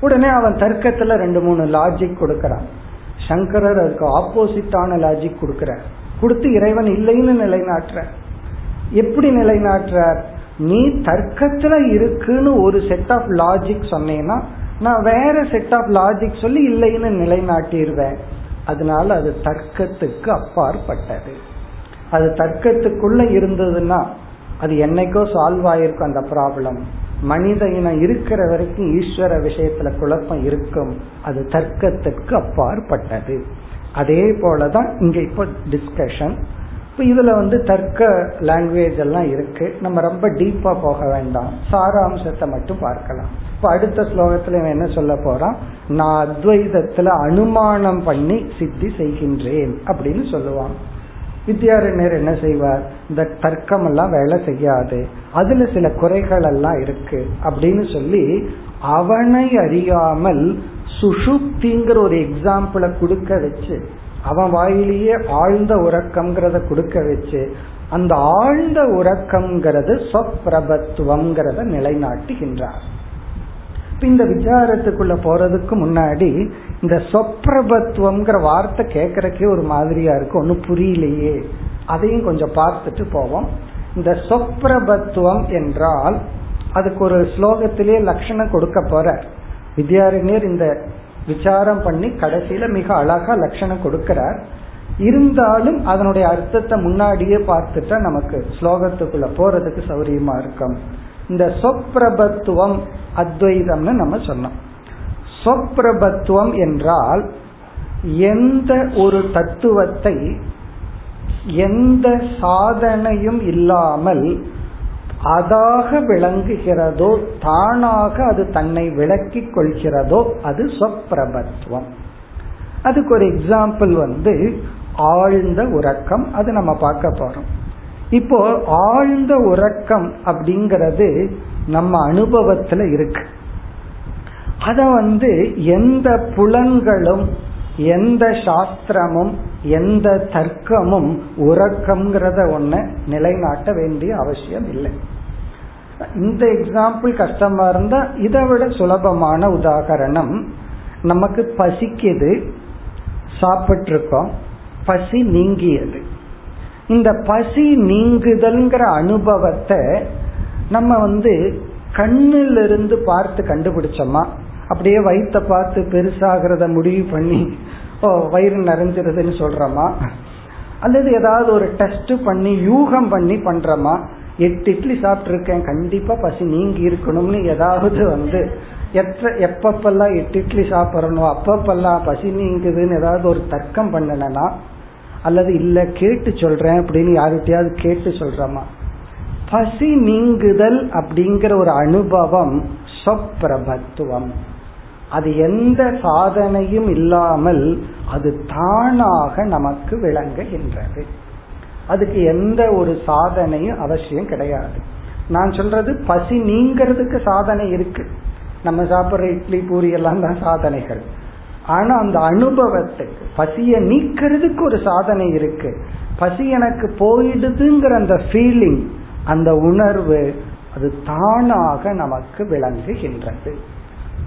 உடனே அவன் தர்க்கத்துல ரெண்டு மூணு லாஜிக் கொடுக்கறான். சங்கரர் அதுக்கு ஆப்போசிட்டான லாஜிக் கொடுக்கிறார். கொடுத்து இறைவன் இல்லைன்னு நிலைநாட்டுற எப்படி நிலைநாட்டுற நீ தர்க்கத்துல இருக்குன்னு ஒரு செட் ஆஃப் லாஜிக் சொன்னேன்னா நான் வேற செட் ஆஃப் லாஜிக் சொல்லி இல்லைன்னு நிலைநாட்டிடுவேன். அதனால அது தர்க்கத்துக்கு அப்பாற்பட்டது. அது தர்க்கத்துக்குள்ள இருந்ததுன்னா அது என்னைக்கோ சால்வ் ஆயிருக்கும் அந்த ப்ராப்ளம் மனித இனம் இருக்கிற வரைக்கும் ஈஸ்வர விஷயத்துல குழப்பம் இருக்கும். அது தர்க்கத்திற்கு அப்பாற்பட்டது. அதே போலதான் இங்க இப்போ டிஸ்கஷன் இப்போ இதுல வந்து தர்க்க லாங்குவேஜ் எல்லாம் இருக்கு. நம்ம ரொம்ப டீப்பா போக வேண்டாம். சாராம்சத்தை மட்டும் பார்க்கலாம். இப்ப அடுத்த ஸ்லோகத்துல இவன் என்ன சொல்ல போறான்? நான் அத்வைதத்துல அனுமானம் பண்ணி சித்தி செய்கின்றேன் அப்படின்னு சொல்லுவான். வித்யாரண்யர் என்ன செய்வார்? இந்த தர்க்கம் எல்லாம் வேலை செய்யாது. அதுல சில குறைகள் எல்லாம் இருக்கு அப்படின்னு சொல்லி அவனை அறியாமல் சுஷுப்திங்கிற ஒரு எக்ஸாம்பிளை கொடுக்க வச்சு அவன் வாயிலேயே ஆழ்ந்த உறக்கம்ங்கிறத கொடுக்க வச்சு அந்த ஆழ்ந்த உறக்கம்ங்கிறது சொப்பிரபத்துவம்ங்கிறத நிலைநாட்டுகின்றார். இந்த விசாரத்துக்குள்ள போறதுக்கு முன்னாடி இந்த சொப்ரபத்துவம்ங்கிற வார்த்தை கேட்கறக்கே ஒரு மாதிரியா இருக்கு ஒன்னும் புரியலையே. அதையும் கொஞ்சம் பார்த்துட்டு போவோம். இந்த சொப்ரபத்துவம் என்றால் அதுக்கு ஒரு ஸ்லோகத்திலே லட்சணம் கொடுக்க போற. வித்யாரண்யர் இந்த விசாரம் பண்ணி கடைசியில மிக அழகா லட்சணம் கொடுக்கிறார். இருந்தாலும் அதனுடைய அர்த்தத்தை முன்னாடியே பார்த்துட்டா நமக்கு ஸ்லோகத்துக்குள்ள போறதுக்கு சௌரியமா இருக்கும். இந்த சொப்பிரபத்துவம் அத்வைதம்னு நம்ம சொன்னோம். சொப்பிரபத்துவம் என்றால் எந்த ஒரு தத்துவத்தை எந்த சாதனையும் இல்லாமல் அதாக விளங்குகிறதோ தானாக அது தன்னை விளக்கி கொள்கிறதோ அது சொப்பிரபத்துவம். அதுக்கு ஒரு எக்ஸாம்பிள் வந்து ஆழ்ந்த உறக்கம் அது நம்ம பார்க்க போறோம். இப்போ ஆழ்ந்த உறக்கம் அப்படிங்கிறது நம்ம அனுபவத்துல இருக்கு. அத வந்து எந்த புலன்களும் எந்த சாஸ்திரமும் எந்த தர்க்கமும் உறக்கம்ங்கிறத ஒண்ண நிலைநாட்ட வேண்டிய அவசியம் இல்லை. இந்த எக்ஸாம்பிள் கஷ்டமா இருந்தா இதை விட சுலபமான உதாகரணம் நமக்கு பசிக்குது சாப்பிட்டு இருக்கோம் பசி நீங்கியது. இந்த பசி நீங்குதல்ங்கிற அனுபவத்தை நம்ம வந்து கண்ணிலிருந்து பார்த்து கண்டுபிடிச்சோமா? அப்படியே வயிற்ற பார்த்து பெருசாகிறத முடிவு பண்ணி ஓ வயிறு நிறைஞ்சிருதுன்னு சொல்றோமா? அல்லது ஏதாவது ஒரு டெஸ்ட் பண்ணி யூகம் பண்ணி பண்றோமா? எட்டு இட்லி சாப்பிட்ருக்கேன் கண்டிப்பா பசி நீங்கி இருக்கணும்னு ஏதாவது வந்து எத்த எப்பப்பெல்லாம் எட்டு இட்லி சாப்பிட்றனோ அப்பப்பெல்லாம் பசி நீங்குதுன்னு ஏதாவது ஒரு தர்க்கம் பண்ணனா அல்லது இல்ல கேட்டு சொல்றேன் அப்படின்னு யார்கிட்டயாவது கேட்டு சொல்றோமா? பசி நீங்குதல் அப்படிங்கிற ஒரு அனுபவம் சொப்பிரபத்துவம். அது எந்த சாதனையும் இல்லாமல் அது தானாக நமக்கு விளங்குகின்றது. அதுக்கு எந்த ஒரு சாதனையும் அவசியம் கிடையாது. நான் சொல்றது பசி நீங்கிறதுக்கு சாதனை இருக்கு. நம்ம சாப்பிட்ற இட்லி பூரி எல்லாம் தான் சாதனைகள். ஆனா அந்த அனுபவத்துக்கு பசிய நீக்கிறதுக்கு ஒரு சாதனை இருக்கு. பசி எனக்கு போயிடுதுங்கிற அந்த ஃபீலிங் அந்த உணர்வு அது தானாக நமக்கு விளங்குகின்றது.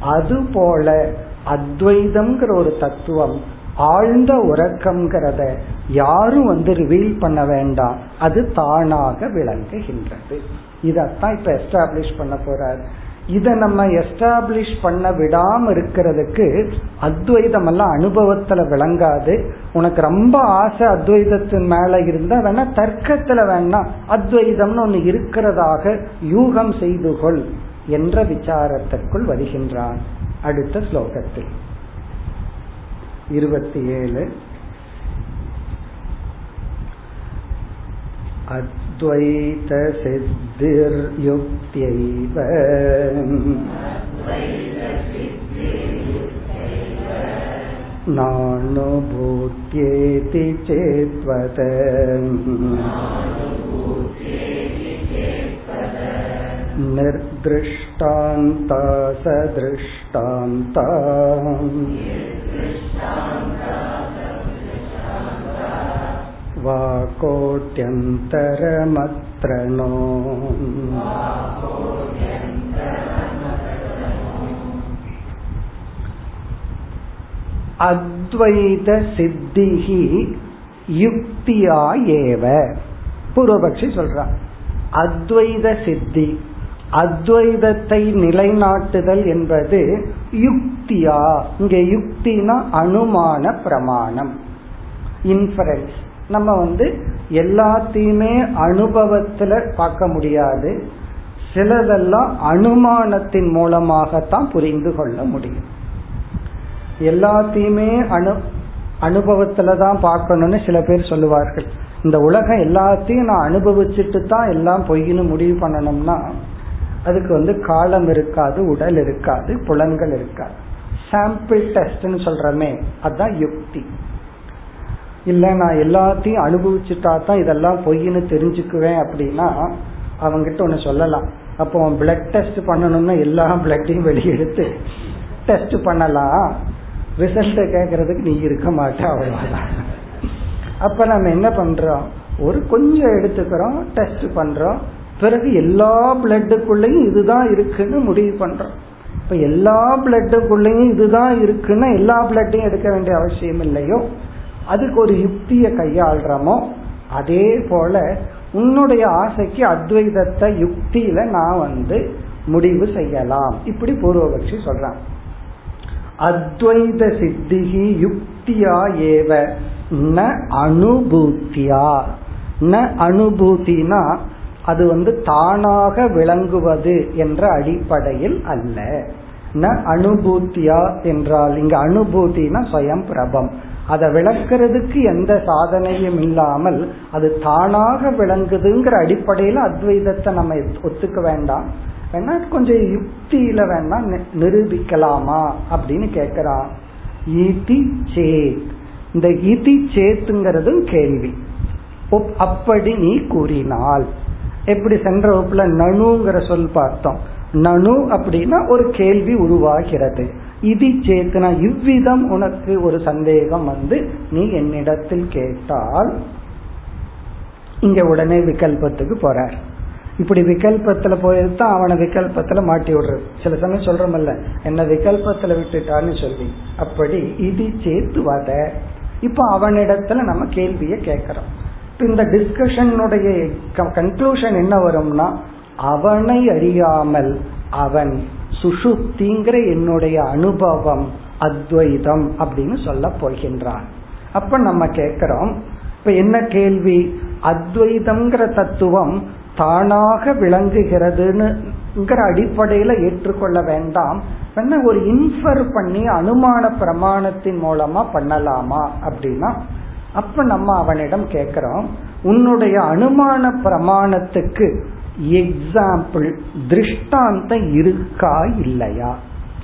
அதுபோல அத்வைதம்ங்கிற ஒரு தத்துவம் ஆழ்ந்த உறக்கம்ங்கிறத யாரும் வந்து ரிவீல் பண்ண வேண்டாம். அது தானாக விளங்குகின்றது. இதத்தான் இப்ப எஸ்டாப்ளிஷ் பண்ண போறார். இதை நம்ம எஸ்டாப்ளிஷ் பண்ண விடாம இருக்கிறதுக்கு அத்வைதம் எல்லாம் அனுபவத்துல விளங்காது. உனக்கு ரொம்ப ஆசை அத்வைதத்தின் மேல இருந்தா வேணா தர்க்கத்துல வேணா அத்வைதம்னு ஒண்ணு இருக்கிறதாக யூகம் செய்து கொள் என்ற விசாரத்திற்குள் வருகின்றான். அடுத்த ஸ்லோகத்தில். இருபத்தி ஏழு. अद्वैतसिद्धिर्युक्त्यैव नानुभूत्येति चेत्वत निर्दृष्टान्ता सदृष्टान्ता वाकोट्यन्तरमत्र नो அத்வைத சித்திஹி யுக்தியா ஏவ பூர்வபக்ஷி சொல்றான் அத்வைத சித்தி அத்வைதத்தை நிலைநாட்டுதல் என்பது யுக்தியா இங்க யுக்தினா அனுமான பிரமாணம் இன்ஃபரன்ஸ் நம்ம வந்து எல்லாத்தையுமே அனுபவத்துல பார்க்க முடியாது. சிலதெல்லாம் அனுமானத்தின் மூலமாகத்தான் புரிந்து கொள்ள முடியும். எல்லாத்தையுமே அனு அனுபவத்துல தான் பார்க்கணும்னு சில பேர் சொல்லுவார்கள். இந்த உலகம் எல்லாத்தையும் நான் அனுபவிச்சுட்டு தான் எல்லாம் பொய்னு முடிவு பண்ணணும்னா அதுக்கு வந்து காலம் இருக்காது உடல் இருக்காது புலன்கள் இருக்காது. சாம்பிள் டெஸ்ட்னு சொல்றமே அதுதான் யுக்தி. இல்ல நான் எல்லாத்தையும் அனுபவிச்சுட்டா தான் இதெல்லாம் பொய்னு தெரிஞ்சுக்குவேன் அப்படின்னா அவங்கிட்ட ஒண்ணு சொல்லலாம். அப்போ பிளட் டெஸ்ட் பண்ணணும்னா எல்லா பிளட்டையும் வெளியெடுத்து டெஸ்ட் பண்ணலாம். ரிசல்ட் கேட்கறதுக்கு நீ இருக்க மாட்டே அவ்வளவுதான். அப்ப நம்ம என்ன பண்றோம்? ஒரு கொஞ்சம் எடுத்துக்கிறோம் டெஸ்ட் பண்றோம். பிறகு எல்லா பிளட்டுக்குள்ளயும் இதுதான் இருக்குன்னு முடிவு பண்றோம். இப்ப எல்லா பிளட்டுக்குள்ளயும் இதுதான் இருக்குன்னா எல்லா பிளட்டையும் எடுக்க வேண்டிய அவசியம் இல்லையோ அதுக்கு ஒரு யுக்தியை கையாளுறோமோ அதே போல உன்னுடைய ஆசைக்கு அத்வைதத்தை யுக்தியில நான் வந்து முடிவு செய்யலாம். இப்படி பூர்வபக்ஷி சொல்றான். அத்வைத சித்திகி யுக்தியா ஏவ ந அனுபூத்தியா. ந அனுபூத்தினா அது வந்து தானாக விளங்குவது என்ற அடிப்படையில் அல்ல. ந அனுபூத்தியா என்றால் இங்க அனுபூத்தினா சுயம் பிரபம். அதை விளக்குறதுக்கு எந்த சாதனையும் இல்லாமல் அது தானாக விளங்குதுங்கிற அடிப்படையில் அத்வைதத்தை நம்ம ஒத்துக்க வேண்டாம். வேணா கொஞ்சம் யுக்தியில வேணா நிரூபிக்கலாமா அப்படின்னு கேக்குறான் இதி சேத். இந்த இதி சேத்துங்கிறதும் கேள்வி. அப்படி நீ கூறினால். எப்படி சென்ற வகுப்புல நனுங்கிற சொல் பார்த்தோம். நனு அப்படின்னா ஒரு கேள்வி உருவாகிறது. இது சேத்தனா இவ்விதம் உனக்கு ஒரு சந்தேகம் வந்து நீ என்னிடத்தில் கேட்டால் இங்க உடனே விகல்பத்துக்கு போறார். இப்படி விகல்பத்துல போயிருந்தா அவனை விகல்பத்துல மாட்டி விடுறது. சில சமயம் சொல்றமல்ல என்ன விகல்பத்துல விட்டுட்டான்னு சொல்லி. அப்படி இது சேர்த்து வத. இப்ப அவனிடத்துல நம்ம கேள்விய கேட்கிறோம். இந்த டிஸ்கஷனுடைய கன்க்ளூஷன் என்ன வரும்னா அவனை அறியாமல் அவன் சுஷுப்திங்கிற என்னுடைய அனுபவம் அத்வைதம் அப்படின்னு சொல்ல போகின்றான் அப்ப நம்ம கேட்கிறோம் இப்ப என்ன கேள்வி? அத்வைதம்ங்கிற தத்துவம் தானாக விளங்குகிறதுங்கிற அடிப்படையில ஏற்றுக்கொள்ள வேண்டாம். என்ன ஒரு இன்ஃபர் பண்ணி அனுமான பிரமாணத்தின் மூலமா பண்ணலாமா அப்படின்னா அப்ப நம்ம அவனிடம் கேட்கிறோம் உன்னுடைய அனுமான பிரமாணத்துக்கு எக்ஸாம்பிள் திருஷ்டாந்தம் இருக்கா இல்லையா?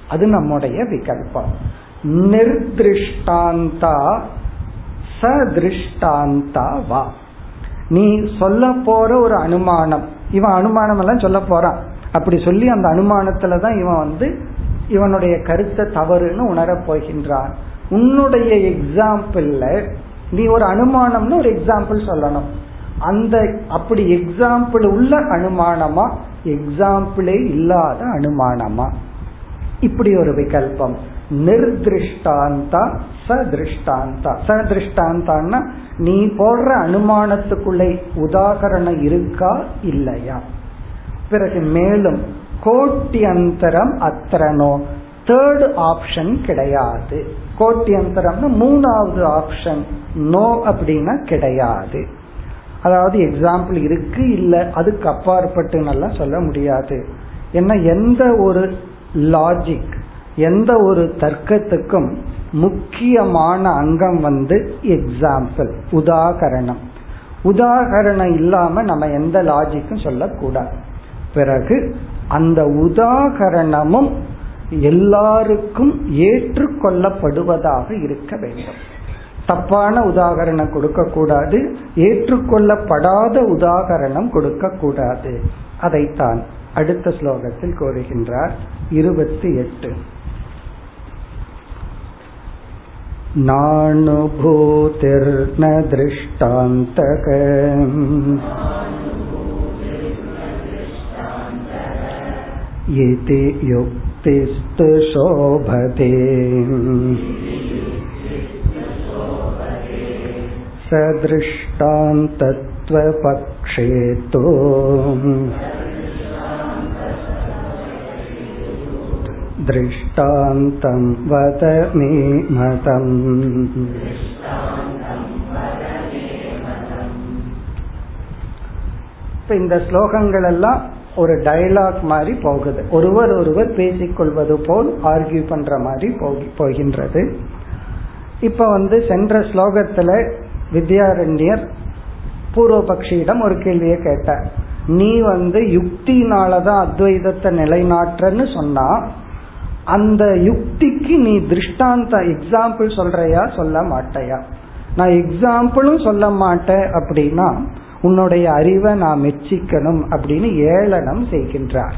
அது நம்முடைய விகல்பம். நிர்திருஷ்டாந்தா சதிருஷ்டாந்தா வா. நீ சொல்ல போற ஒரு அனுமானம் இவன் அனுமானம் எல்லாம் சொல்ல போறான். அப்படி சொல்லி அந்த அனுமானத்துல தான் இவன் வந்து இவனுடைய கருத்தை தவறுன்னு உணரப் போகின்றான். உன்னுடைய எக்ஸாம்பிள்ல நீ ஒரு அனுமானம்னு ஒரு எக்ஸாம்பிள் சொல்லணும். அந்த அப்படி எக்ஸாம்பிள் உள்ள அனுமானமா? எக்ஸாம்பிளே இல்லாத அனுமானமா? இப்படி ஒரு விகல்பம். நிர்திருஷ்டாந்தா சதிருஷ்டாந்தா. சதிருஷ்டாந்தான்னா நீ போடுற அனுமானத்துக்குள்ளே உதாகரணம் இருக்கா? இல்லையா? பிறகு மேலும் கோட்டியந்தரம் அத்தரனோ? தேர்ட் ஆப்ஷன் கிடையாது. கோட்டியந்தரம்னு மூணாவது ஆப்ஷன் நோ அப்படின்னா கிடையாது. அதாவது எக்ஸாம்பிள் இருக்கு இல்ல அதுக்கு அப்பாற்பட்டு நல்லா சொல்ல முடியாது. ஏன்னா எந்த ஒரு லாஜிக் எந்த ஒரு தர்க்கத்துக்கும் முக்கியமான அங்கம் வந்து எக்ஸாம்பிள் உதாகரணம். உதாகரணம் இல்லாம நம்ம எந்த லாஜிக்கும் சொல்லக்கூடாது. பிறகு அந்த உதாகரணமும் எல்லாருக்கும் ஏற்றுக்கொள்ளப்படுவதாக இருக்க வேண்டும். தப்பான உதாகரணம் கொடுக்க கூடாது ஏற்றுக்கொள்ளப்படாத உதாகரணம் கொடுக்க கூடாது அதைத்தான் அடுத்த ஸ்லோகத்தில் கோருகின்றார் இருபத்தி எட்டு नानुभूतिर्न दृष्टान्तक इति युक्तिस्तु शोभते सदृष्टान्तत्वपक्षे तु दृष्टान्तं वद मे मतम् இப்ப இந்த ஸ்லோகங்கள் எல்லாம் ஒரு டயலாக் மாதிரி போகுது ஒருவர் ஒருவர் பேசிக்கொள்வது போல் ஆர்கியூ பண்ற மாதிரி போகின்றது இப்ப வந்து சென்ற ஸ்லோகத்துல வித்யாரண்யர் பூர்வபக்ஷியிடம் ஒரு கேள்வியை கேட்டார். நீ வந்து யுக்தினாலதான் அத்வைதத்தை நிலைநாட்டுறன்னு சொன்னா அந்த யுக்திக்கு நீ திருஷ்டாந்த எக்ஸாம்பிள் சொல்றையா சொல்ல மாட்டையா? நான் எக்ஸாம்பிளும் சொல்ல மாட்டேன் அப்படின்னா உன்னுடைய அறிவை நான் மெச்சிக்கணும் அப்படின்னு ஏளனம் செய்கின்றார்.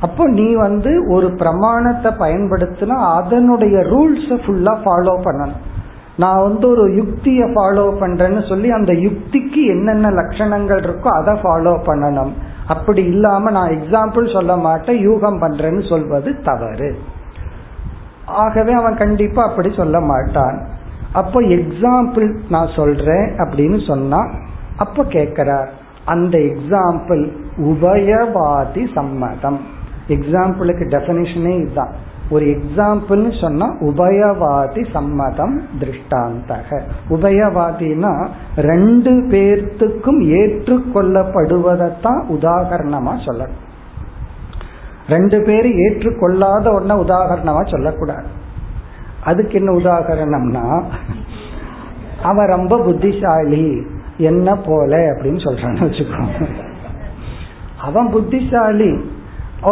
அப்போ நீ வந்து ஒரு பிரமாணத்தை பயன்படுத்தினா அதனுடைய ரூல்ஸை ஃபுல்லா ஃபாலோ பண்ணணும். நான் வந்து ஒரு யுக்தியை ஃபாலோ பண்றேன்னு சொல்லி அந்த யுக்திக்கு என்னென்ன லட்சணங்கள் இருக்கோ அதை ஃபாலோ பண்ணணும். அப்படி இல்லாம நான் எக்ஸாம்பிள் சொல்ல மாட்டேன் யூகம் பண்றேன்னு சொல்வது தவறு. ஆகவே அவன் கண்டிப்பா அப்படி சொல்ல மாட்டான். அப்போ எக்ஸாம்பிள் நான் சொல்றேன் அப்படின்னு சொன்னா அப்ப கேட்கிறார் அந்த எக்ஸாம்பிள் உபயவாதி சம்மதம். எக்ஸாம்பிளுக்கு டெபனிஷனே இதுதான். ஒரு எக்ஸாம்பிள்னு சொன்னா உபயவாதி சம்மதம் திருஷ்டாந்தக. உபயவாதினா ரெண்டு பேர்த்துக்கும் ஏற்றுக்கொள்ளப்படுவதைத்தான் உதாகரணமா சொல்லணும். ரெண்டு பேரும் ஏற்றுக்கொள்ளாத ஒன்ன உதாகரணமா சொல்லக்கூடாது. அதுக்கு என்ன உதாகரணம்னா அவன் ரொம்ப புத்திசாலி என்ன போல அப்படின்னு சொல்றான்னு வச்சுக்கோங்க. அவன் புத்திசாலி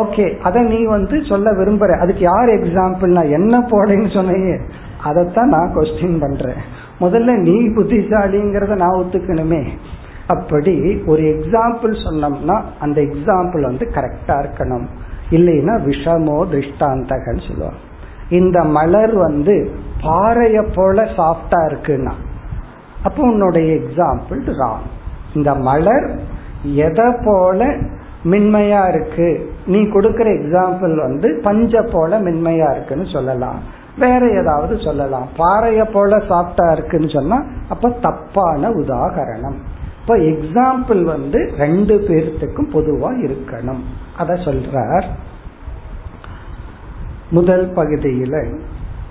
ஓகே அதை நீ வந்து சொல்ல விரும்புற. அதுக்கு யார் எக்ஸாம்பிள் நான் என்ன போடேன்னு சொன்னையே அதைத்தான் நான் கொஸ்டின் பண்றேன். முதல்ல நீ புத்திசாலிங்கிறத நான் ஒத்துக்கணுமே. அப்படி ஒரு எக்ஸாம்பிள் சொன்னோம்னா அந்த எக்ஸாம்பிள் வந்து கரெக்டா இருக்கணும். இல்லைன்னா விஷமோ திருஷ்டாந்தகன்னு சொல்லுவாங்க. இந்த மலர் வந்து பாறைய போல சாஃப்டா இருக்குன்னா அப்போ உன்னுடைய எக்ஸாம்பிள் ராங் இந்த மலர் எதை போல மென்மையா இருக்கு. நீ கொடுக்கிற எக்ஸாம்பிள் வந்து பஞ்ச போல மென்மையா இருக்குன்னு சொல்லலாம். வேற ஏதாவது சொல்லலாம். பாறைய போல சாப்பிட்டா இருக்குன்னு சொன்னா அப்ப தப்பான உதாகரணம். இப்ப எக்ஸாம்பிள் வந்து ரெண்டு பேர்த்துக்கும் பொதுவா இருக்கணும். அத சொல்றார். முதல் பகுதியில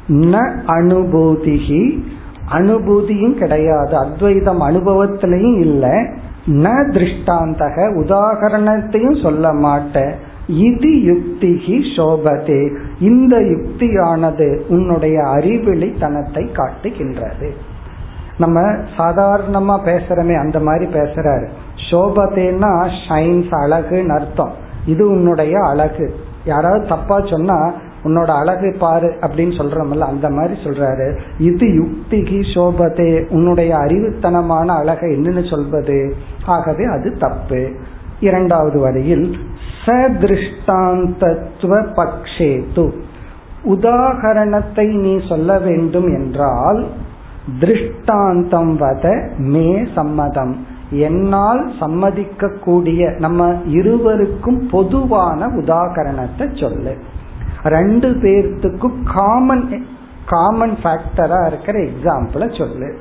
ந அனுபூதிகி அனுபூதியும் கிடையாது. அத்வைதம் அனுபவத்திலையும் இல்லை. ந திருஷ்டாந்தக உதாகரணத்தையும் சொல்ல மாட்டேன் இது யுக்திகி சோபதே. இந்த யுக்தியானது உன்னுடைய அறிவிலித்தனத்தை காட்டுகின்றது. நம்ம சாதாரணமா பேசுறமே அந்த மாதிரி பேசுறாரு. சோபத்தேன்னா ஷைன்ஸ் அழகுன்னு அர்த்தம். இது உன்னுடைய அழகு. யாராவது தப்பா சொன்னா உன்னோட அழகு பாரு அப்படின்னு சொல்றோம்ல அந்த மாதிரி சொல்றாரு. இது யுக்திகி சோபதே உன்னுடைய அறிவுத்தனமான அழகை என்னன்னு சொல்வது? ஆகவே அது தப்பு. இரண்டாவது வரியில் சதிருஷ்டாந்தத்துவ பக்ஷேது. உதாகரணத்தை நீ சொல்ல வேண்டும் என்றால் திருஷ்டாந்தம் வத மே சம்மதம். என்னால் சம்மதிக்கக்கூடிய நம்ம இருவருக்கும் பொதுவான உதாகரணத்தை சொல்லு. ரெண்டு பேர்த்துக்கும் காமன் காமன் ஃபேக்டரா இருக்கிற எக்ஸாம்பிள சொல்லு.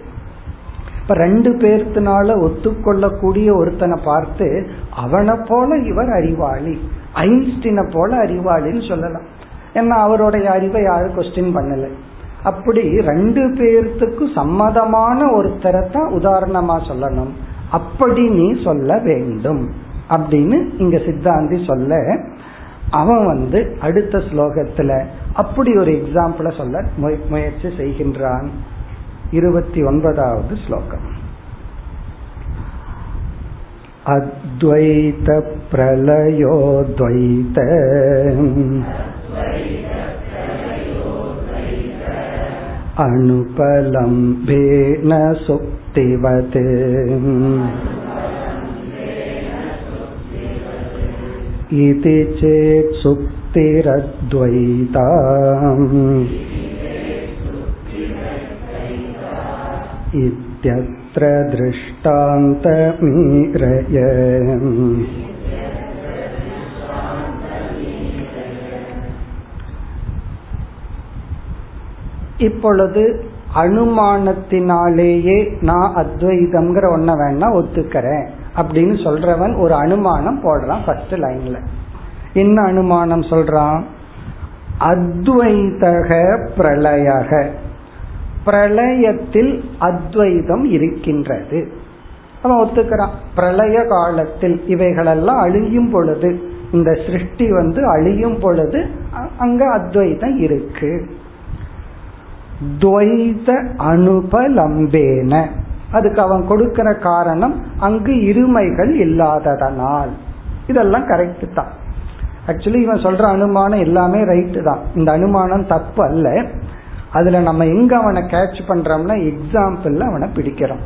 இப்ப ரெண்டு பேர்த்தினால ஒத்துக்கொள்ளக்கூடிய ஒருத்தனை பார்த்து அவனை போல இவர் அறிவாளி. ஐன்ஸ்டினை போல அறிவாளின்னு சொல்லலாம். ஏன்னா அவருடைய அறிவை யாரும் கொஸ்டின் பண்ணல. அப்படி ரெண்டு பேர்த்துக்கு சம்மதமான ஒருத்தரை தான் உதாரணமா சொல்லணும். அப்படி நீ சொல்ல வேண்டும். அப்படின்னு இங்க சித்தாந்தி சொல்ல அவன் வந்து அடுத்த ஸ்லோகத்துல அப்படி ஒரு எக்ஸாம்பிள சொல்ல முயற்சி செய்கின்றான். இருபத்தி ஒன்பதாவது ஸ்லோகம். அத்வைத பிரலயோத்வைத அனுபலம்பேன इति चेत् सुक्तिरद्वैता इत्यत्र दृष्टान्तमीरय இப்பொழுது அனுமானத்தினாலேயே நான் அத்வைதம்ங்கிற ஒன்ன வேணா ஒத்துக்கிறேன் அப்படின்னு சொல்றவன் ஒரு அனுமானம் போடுறான் ஃபர்ஸ்ட் லைன்ல என்ன அனுமானம் சொல்றான்? அத்வைதக பிரளயக. பிரளயத்தில் அத்வைதம் இருக்கின்றது. அவன் ஒத்துக்கிறான். பிரளய காலத்தில் இவைகளெல்லாம் அழியும் பொழுது இந்த சிருஷ்டி வந்து அழியும் பொழுது அங்க அத்வைதம் இருக்கு. துவைத அனுபலம்பேன. அதுக்கு அவன் கொடுக்கிற காரணம் அங்கு இருமைகள் இல்லாததனால். இதெல்லாம் கரெக்ட் தான். ஆக்சுவலி இவன் சொல்ற அனுமானம் எல்லாமே ரைட்டு தான். இந்த அனுமானம் தப்பு அல்ல. அதுல நம்ம எங்க அவனை கேட்ச் பண்றோம்னா எக்ஸாம்பிள் அவனை பிடிக்கிறோம்.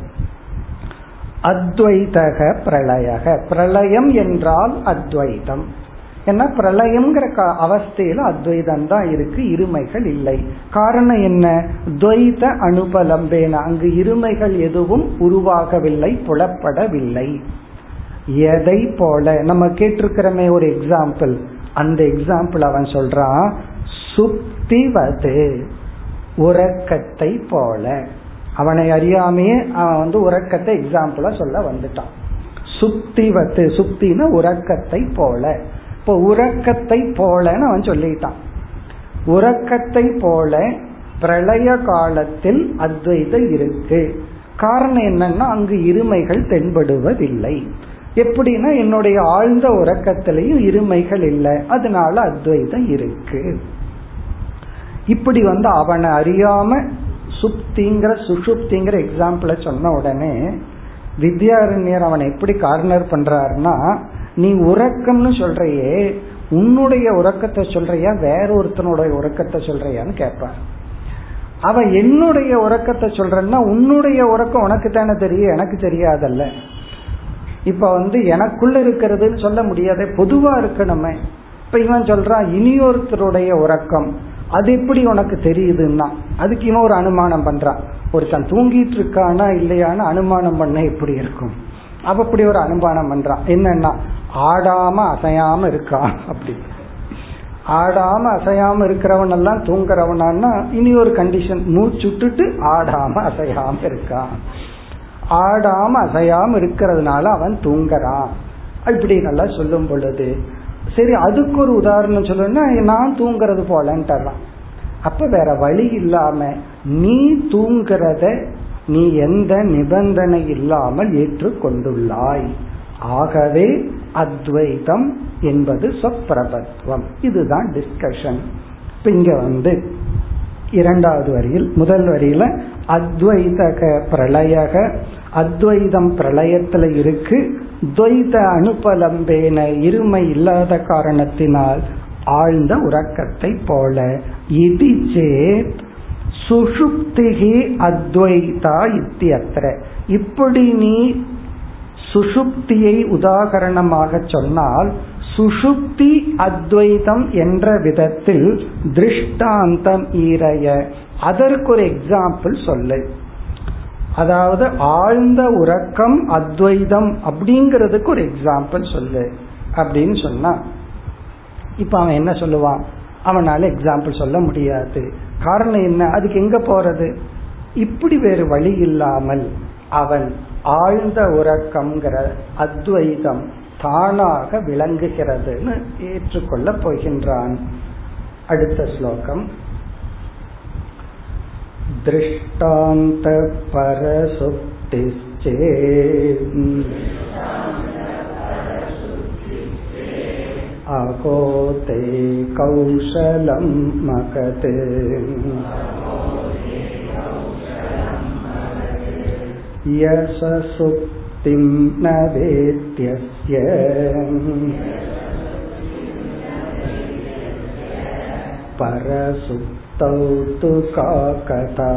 அத்வைதக பிரளயக. பிரளயம் என்றால் அத்வைதம். ஏன்னா பிரளயம்ங்கிற அவஸ்தையில அத்வைதம் தான் இருக்கு இருமைகள் இல்லை. காரணம் என்ன? துவைத அனுபலம்பேன அங்கு இருமைகள் எதுவும் உருவாகவில்லை புலப்படவில்லை. எதை போல? நம்ம கேட்டிருக்கிறோமே ஒரு எக்ஸாம்பிள் அந்த எக்ஸாம்பிள் அவன் சொல்றான் சுப்திவது உறக்கத்தை போல. அவனை அறியாமையே அவன் வந்து உறக்கத்தை எக்ஸாம்பிளா சொல்ல வந்துட்டான். சுப்திவத்து சுப்தின உறக்கத்தை போல. இப்போ உறக்கத்தை போலன்னு அவன் சொல்லிட்டான். உறக்கத்தை போல பிரளய காலத்தில் அத்வைதம் இருக்கு. காரணம் என்னன்னா அங்கு இருமைகள் தென்படுவதில்லை. எப்படின்னா என்னுடைய ஆழ்ந்த உறக்கத்திலையும் இருமைகள் இல்லை. அதனால அத்வைதம் இருக்கு. இப்படி வந்து அவனை அறியாம சுப்திங்கிற சுஷுப்திங்கிற எக்ஸாம்பிள சொன்ன உடனே வித்யாரண்யர் அவனை எப்படி கார்னர் பண்றாருன்னா நீ உறக்கம்னு சொல்றையே உன்னுடைய உறக்கத்தை சொல்றியா வேற ஒருத்தனுடைய உறக்கத்தை சொல்றியான்னு கேட்பார் அவ என்னுடைய உறக்கத்தை சொல்றன்னா உன்னுடைய உறக்கம் உனக்கு தானே தெரியும் எனக்கு தெரியாதல்ல. இப்ப வந்து எனக்குள்ள இருக்கிறதுன்னு சொல்ல முடியாத பொதுவா இருக்கணுமே. இப்ப இவன் சொல்றான் இனியொருத்தருடைய உறக்கம் அது எப்படி உனக்கு தெரியுதுன்னா அதுக்கு இவன் ஒரு அனுமானம் பண்றான். ஒருத்தன் தூங்கிட்டு இருக்கானா இல்லையான்னு அனுமானம் பண்ண எப்படி இருக்கும்? அவ அப்படி ஒரு அனுமானம் பண்றான். என்னன்னா ஆடாம அசையாம இருக்கான் அப்படி. ஆடாம அசையாம இருக்கிறவன் எல்லாம் தூங்குறவனான்னா இனி ஒரு கண்டிஷன் மூச்சுட்டுட்டு ஆடாம அசையாம இருக்கான் ஆடாம அசையாம இருக்கிறதுனால அவன் தூங்குறான். இப்படி நல்லா சொல்லும் பொழுது சரி அதுக்கு ஒரு உதாரணம் சொல்லணும்னா நான் தூங்குறது போலன்ட்டுறான் அப்ப வேற வழி இல்லாம நீ தூங்குறத நீ எந்த நிபந்தனை இல்லாமல் ஏற்றுக்கொண்டுள்ளாய். ஆகவே அத்வைதம் என்பது சொப்பிரபத்துவம் இதுதான் டிஸ்கஷன் இப்ப இங்க வந்து இரண்டாவது வரியில் முதல் வரியில அத்வைதக பிரளயக அத்வைதம் பிரளயத்துல இருக்கு. துவைத அனுபலம்பேன இருமை இல்லாத காரணத்தினால் ஆழ்ந்த உறக்கத்தை போல. இது சேத் சுஷுப்திகி அத்வைதா இத்தியத்திர இப்படி நீ சுஷுப்தியை உதாகரணமாக சொன்னால் சுஷுப்தி அத்வைதம் என்ற விதத்தில் திருஷ்டாந்தம் ஈரைய. அதற்கு ஒரு எக்ஸாம்பிள் சொல்லு. அதாவது ஆழ்ந்த உறக்கம் அத்வைதம் அப்படிங்கிறதுக்கு ஒரு எக்ஸாம்பிள் சொல்லு அப்படின்னு சொன்னா இப்ப அவன் என்ன சொல்லுவான்? அவனால எக்ஸாம்பிள் சொல்ல முடியாது. காரணம் என்ன? அதுக்கு எங்க போறது? இப்படி வேறு வழி இல்லாமல் அவன் ஆழ்ந்த உறக்கம்ங்கிற அத்வைதம் தானாக விளங்குகிறதுன்னு ஏற்றுக்கொள்ள போகின்றான் அடுத்த ஸ்லோகம் दृष्टान्त परसुप्तिश्चे अकोते कौशलं मकत् यशसुप्तिं न वेद्यस्य परसुप् तौ तु का कथा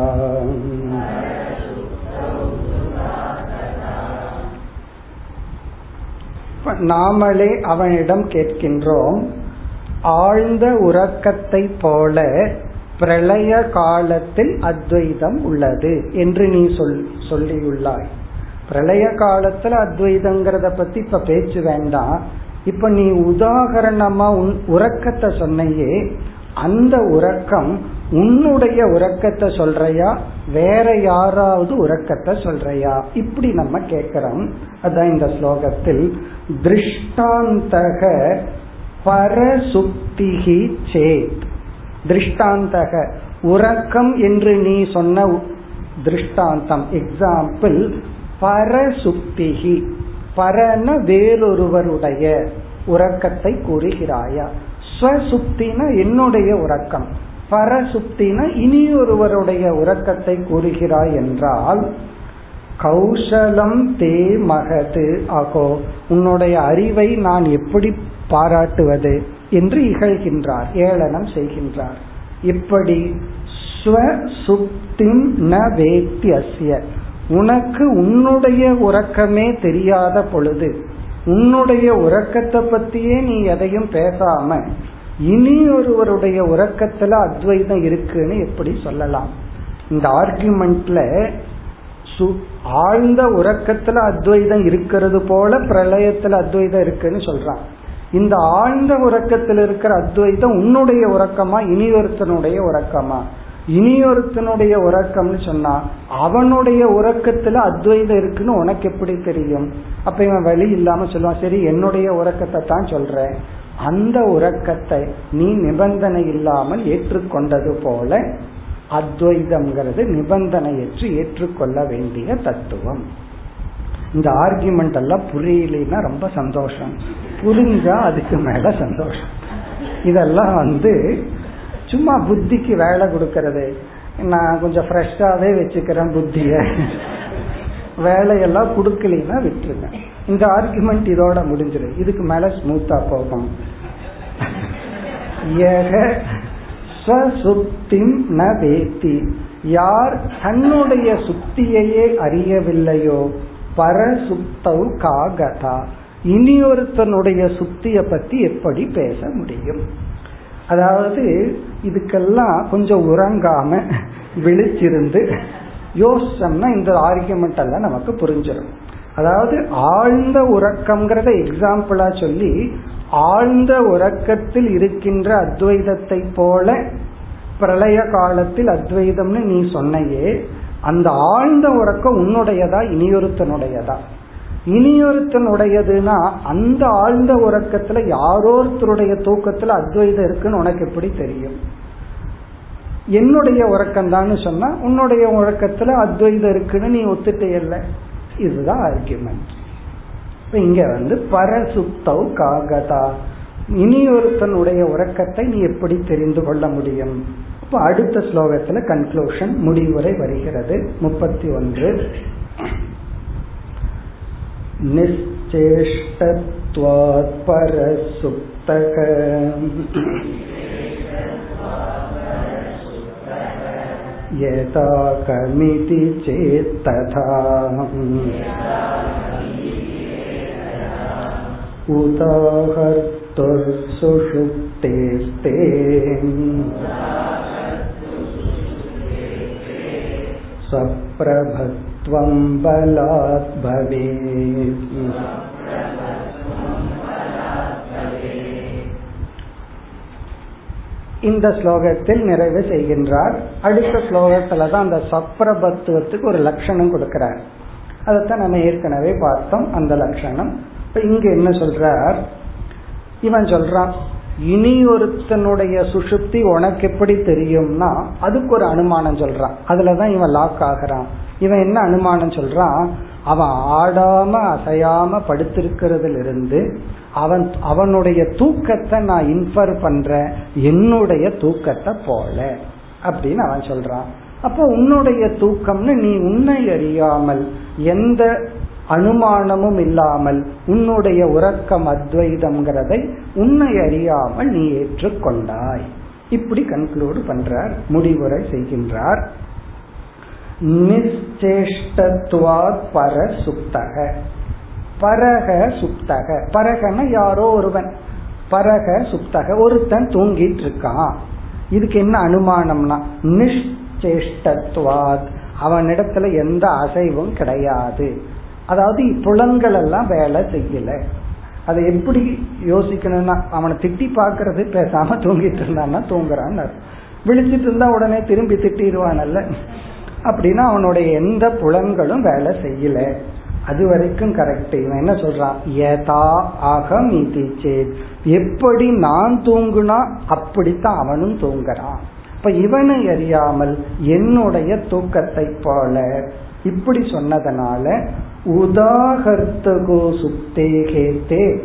நாமளே அவனிடம் கேட்கின்றோம் ஆழ்ந்த உறக்கத்தை போல பிரளய காலத்தில் அத்வைதம் உள்ளது என்று நீ சொல் சொல்லியுள்ளாய். பிரளய காலத்துல அத்வைதங்கிறத பத்தி இப்ப பேச்சு வேண்டாம். இப்ப நீ உதாகரணமா உன் உறக்கத்தை சொன்னையே அந்த உறக்கம் உன்னுடைய உறக்கத்தை சொல்றையா? வேற யாராவது உறக்கத்தை சொல்றையா? இப்படி நம்ம கேட்கிறோம். அதான் இந்த ஸ்லோகத்தில் திருஷ்டாந்தக பரசுப்திகி சேத். திருஷ்டாந்தக. உறக்கம் என்று நீ சொன்ன திருஷ்டாந்தம். எக்ஸாம்பிள் பரசுப்திகி. பரன வேறொருவருடைய உறக்கத்தை கூறுகிறாயா? ஸ்வசுப்தினா என்னுடைய உறக்கம். பரசுப்தினா இனி ஒருவருடைய உறக்கத்தை கூறுகிறாய் என்றால் கௌசலம் தே மகது ஆகோ உன்னுடைய அறிவை நான் எப்படி பாராட்டுவது? என்று இகழ்கின்றார் ஏளனம் செய்கின்றார். இப்படி ஸ்வசுப்திம் ந வேத்தியஸ்ய. உனக்கு உன்னுடைய உறக்கமே தெரியாத பொழுது உன்னுடைய உறக்கத்தை பத்தியே நீ எதையும் பேசாம இனி ஒருவருடைய உறக்கத்துல அத்வைதம் இருக்குன்னு எப்படி சொல்லலாம்? இந்த ஆர்குமெண்ட்ல ஆழ்ந்த உறக்கத்துல அத்வைதம் இருக்கிறது போல பிரளயத்துல அத்வைதம் இருக்குன்னு சொல்றான். இந்த ஆழ்ந்த உறக்கத்தில் இருக்கிற அத்வைதம் உன்னுடைய உறக்கமா இனியொருத்தனுடைய உறக்கமா? இனி ஒருத்தனுடைய உறக்கம்னு சொன்னா அவனுடைய உறக்கத்துல அத்வைதம் இருக்குன்னு உனக்கு எப்படி தெரியும்? அப்ப இவன் வழி இல்லாம சொல்லுவான் சரி என்னுடைய உறக்கத்தை தான் சொல்றேன். அந்த உறக்கத்தை நீ நிபந்தனை இல்லாமல் ஏற்றுக்கொண்டது போல அத்வைதம்ங்கிறது நிபந்தனையற்று ஏற்றுக்கொள்ள வேண்டிய தத்துவம். இந்த ஆர்குமெண்ட் எல்லாம் புரியலன்னா ரொம்ப சந்தோஷம். புரிஞ்சா அதுக்கு மேல சந்தோஷம். இதெல்லாம் வந்து சும்மா புத்திக்கு வேலை கொடுக்கறது. நான் கொஞ்சம் ஃப்ரெஷ்ஷாவே வச்சுக்கிறேன் புத்திய. வேலையெல்லாம் கொடுக்கலன்னா விட்டுருங்க. இந்த ஆர்குமெண்ட் இதோட முடிஞ்சிரு. இதுக்கு மேல ஸ்மூத்தா போகும். சுப்திம் ந வேத்தி. யார் தன்னுடைய சுத்தியையே அறியவில்லையோ பரசுப்தவ் காகதா. இனி ஒருத்தனுடைய சுத்திய பத்தி எப்படி பேச முடியும்? அதாவது இதுக்கெல்லாம் கொஞ்சம் உறங்காம விழிச்சிருந்து யோசிச்சோம்னா இந்த ஆர்கியூமெண்ட் எல்லாம் நமக்கு புரிஞ்சிடும். அதாவது ஆழ்ந்த உறக்கம்ங்கிறத எக்ஸாம்பிளா சொல்லி ஆழ்ந்த உறக்கத்தில் இருக்கின்ற அத்வைதத்தை போல பிரளய காலத்தில் அத்வைதம்னு நீ சொன்னையே அந்த ஆழ்ந்த உறக்கம் உன்னுடையதா இனியொருத்தனுடையதா? இனியொருத்தனுடையதுன்னா அந்த ஆழ்ந்த உறக்கத்துல யாரோருத்தருடைய தூக்கத்துல அத்வைதம் இருக்குன்னு உனக்கு எப்படி தெரியும்? என்னுடைய உறக்கம் தான் சொன்னா உன்னுடைய உறக்கத்துல அத்வைதம் இருக்குன்னு நீ ஒத்துட்டே இதுதான் ஆர்குமெண்ட் இங்க வந்து பரசுத்தவ் காகதா. இனி ஒருத்தனுடைய உறக்கத்தை நீ எப்படி தெரிந்து கொள்ள முடியும்? இப்ப அடுத்த ஸ்லோகத்துல கன்க்ளூஷன் முடிவுரை வருகிறது முப்பத்தி ஒன்று निश्चेष्टत्वात् परसुप्तः यथा कमिति चेत् तथा उदाहर्तुर्सुषुप्तेस्ते सप्रभत्वं बलात् भवेत् இந்த ஸ்லோகத்தில் நிறைவு செய்கின்றார் அடுத்த ஸ்லோகத்துல தான் அந்த சப்ரபத்துவத்துக்கு ஒரு லட்சணம் கொடுக்கிறார் அதைத்தான் நம்ம ஏற்கனவே பார்த்தோம் அந்த லட்சணம் இப்ப இங்க என்ன சொல்றார் இவன் சொல்றான் இனி ஒருத்தனுடைய சுசுப்தி உனக்கு எப்படி தெரியும்னா அதுக்கு ஒரு அனுமானம் சொல்றான். அதுலதான் இவன் லாக் ஆகிறான். இவன் என்ன அனுமானம் சொல்றான்? அவன் ஆடாம அசையாம படுத்திருக்கிறதுல இருந்து அவன் அவனுடைய தூக்கத்தை நான் இன்ஃபர் பண்றேன். என்னுடைய தூக்கத்தை போல. அப்படின்னு அவன் சொல்றான். அப்போ உன்னுடைய தூக்கம்னு நீ உன்னை அறியாமல் எந்த அனுமானமும் இல்லாமல் உன்னுடைய உறக்கம் அத்வைதம்ங்கிறதை உன்னை அறியாமல் நீ ஏற்றுக்கொண்டாய். இப்படி கன்க்ளூடு பண்றார் முடிவுரை செய்கின்றார். நிச்சேஷ்டத்துவாத் பர சுப்தக பரக சுப்தக. பரகன யாரோ ஒருவன். பரக சுப்தக. ஒருத்தன் தூங்கிட்டு இருக்கான் இதுக்கு என்ன அனுமானம்னா நிச்சேஷ்டத்துவாத் அவனிடத்துல எந்த அசைவும் கிடையாது. அதாவது புலன்கள் எல்லாம் வேலை செய்யல. அதை எப்படி யோசிக்கணும்னா அவனை திட்டி பாக்குறது பேசாம தூங்கிட்டு இருந்தான்னா தூங்குறான்னு விழிச்சிட்டு இருந்தா உடனே திரும்பி திட்டிடுவானல்ல. அப்படின்னா அவனுடைய எந்த புலன்களும் வேலை செய்யல. அது வரைக்கும் கரெக்ட் இவன் என்ன சொல்றான்? ஏதா அகம் சேத். எப்படி நான் தூங்குனா அப்படித்தான் அவனும் தூங்குறான். இப்ப இவனை அறியாமல் என்னுடைய தூக்கத்தை போல இப்படி சொன்னதனால உதாகர்த்தகோ சுப்தேகேத்தே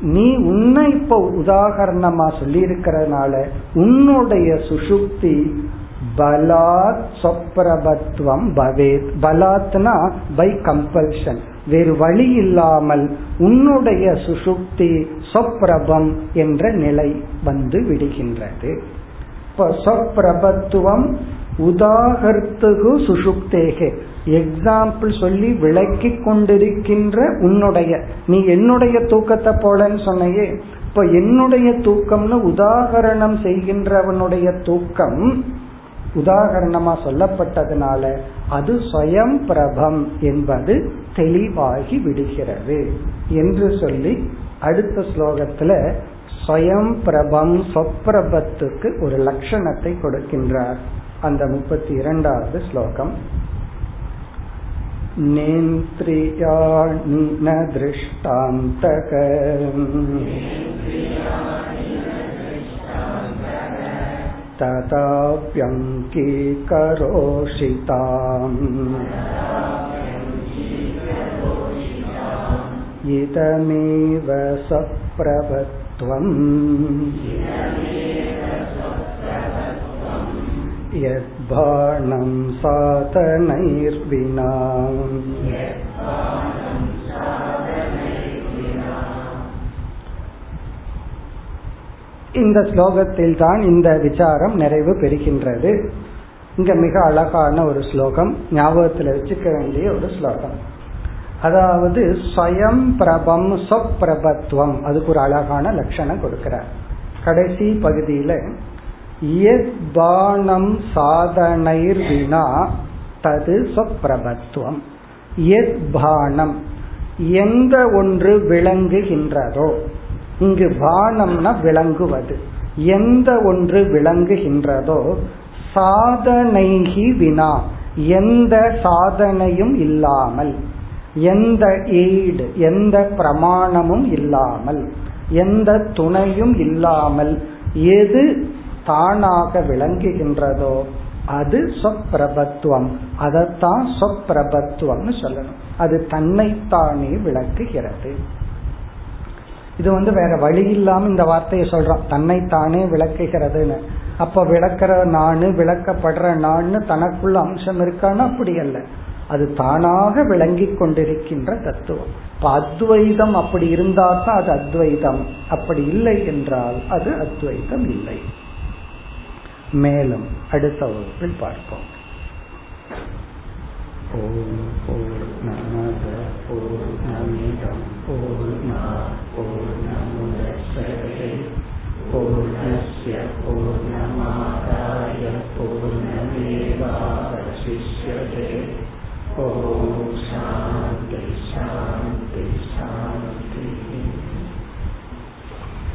நீ உன்னை இப்ப உதாகரணமா சொல்லி இருக்கிறதுனால உன்னுடைய சுசுப்தி பலாத் சொப்ரபத்வம் பவேத். பலாத்னா பை கம்பல்ஷன் வேறு வழி இல்லாமல் உன்னுடைய சுசுப்தி சொப்ரபம் என்ற நிலை வந்து விடுகின்றது. இப்ப சொப்ரபத்துவம் உதாகர்த்துகு சுசுப்தேகே. எக்ஸாம்பிள் சொல்லி விளக்கி கொண்டிருக்கின்ற உன்னுடைய. நீ என்னுடைய தூக்கத்தை போலன்னு சொன்னையே. இப்ப என்னுடைய தூக்கம்னு உதாகரணம் செய்கின்றவனுடைய தூக்கம் உதாகரணமா சொல்லப்பட்டதுனால அது சுயம் பிரபம் என்பது தெளிவாகி விடுகிறது என்று சொல்லி அடுத்த ஸ்லோகத்துல ஸ்வயம் பிரபம் சொப்பிரபத்துக்கு ஒரு லட்சணத்தை கொடுக்கின்றார். அந்த முப்பத்தி இரண்டாவது ஸ்லோகம். नेन्द्रियाणि न दृष्टान्तक तथाप्यङ्कीकरोषिताम् इदमेव सप्रभत्वम् यद्बाणं साधनैर्विना இந்த ஸ்லோகத்தில் தான் இந்த விசாரம் நிறைவு பெறுகின்றது இங்க மிக அழகான ஒரு ஸ்லோகம் ஞாபகத்தில் வச்சுக்க வேண்டிய ஒரு ஸ்லோகம் அதாவது ஸ்வயம் பிரபம் சொப்பிரபத்துவம் அதுக்கு ஒரு அழகான லட்சணம் கொடுக்கிறார் கடைசி பகுதியில பானம் சாதனைர் வினா தது சொப்பிரபத்துவம் பானம் எந்த ஒன்று விளங்குகின்றதோ இங்கு பானம்னா விளங்குவது. எந்த ஒன்று விளங்குகின்றதோ சாதனைகி வினா எந்த சாதனையும் இல்லாமல் எந்த ஈடு எந்த பிரமாணமும் இல்லாமல் எந்த துணையும் இல்லாமல் எது தானாக விளங்குகின்றதோ அது சொப்பிரபத்துவம் அதைத்தான் சொப்பிரபத்துவம்னு சொல்லணும். அது தன்னைத்தானே விளக்குகிறது. இது வந்து வேற வழி இல்லாம இந்த வார்த்தையை சொல்றோம். தன்னைத்தானே விளக்குகிறதுன்னு. அப்ப விளக்கிற நானு விளக்கப்படுற நான்னு தனக்குள்ள அம்சம் இருக்கான்னு அப்படி அல்ல. அது தானாக விளங்கி கொண்டிருக்கின்ற தத்துவம். இப்ப அத்வைதம் அப்படி இருந்தால் தான் அது அத்வைதம். அப்படி இல்லை என்றால் அது அத்வைதம் இல்லை. மேலும் அடுத்த வகுப்பில் பார்ப்போம் ஓம் போர் நமத போர் நமிதம் போர் நா போர் நமுதே போர் நசிய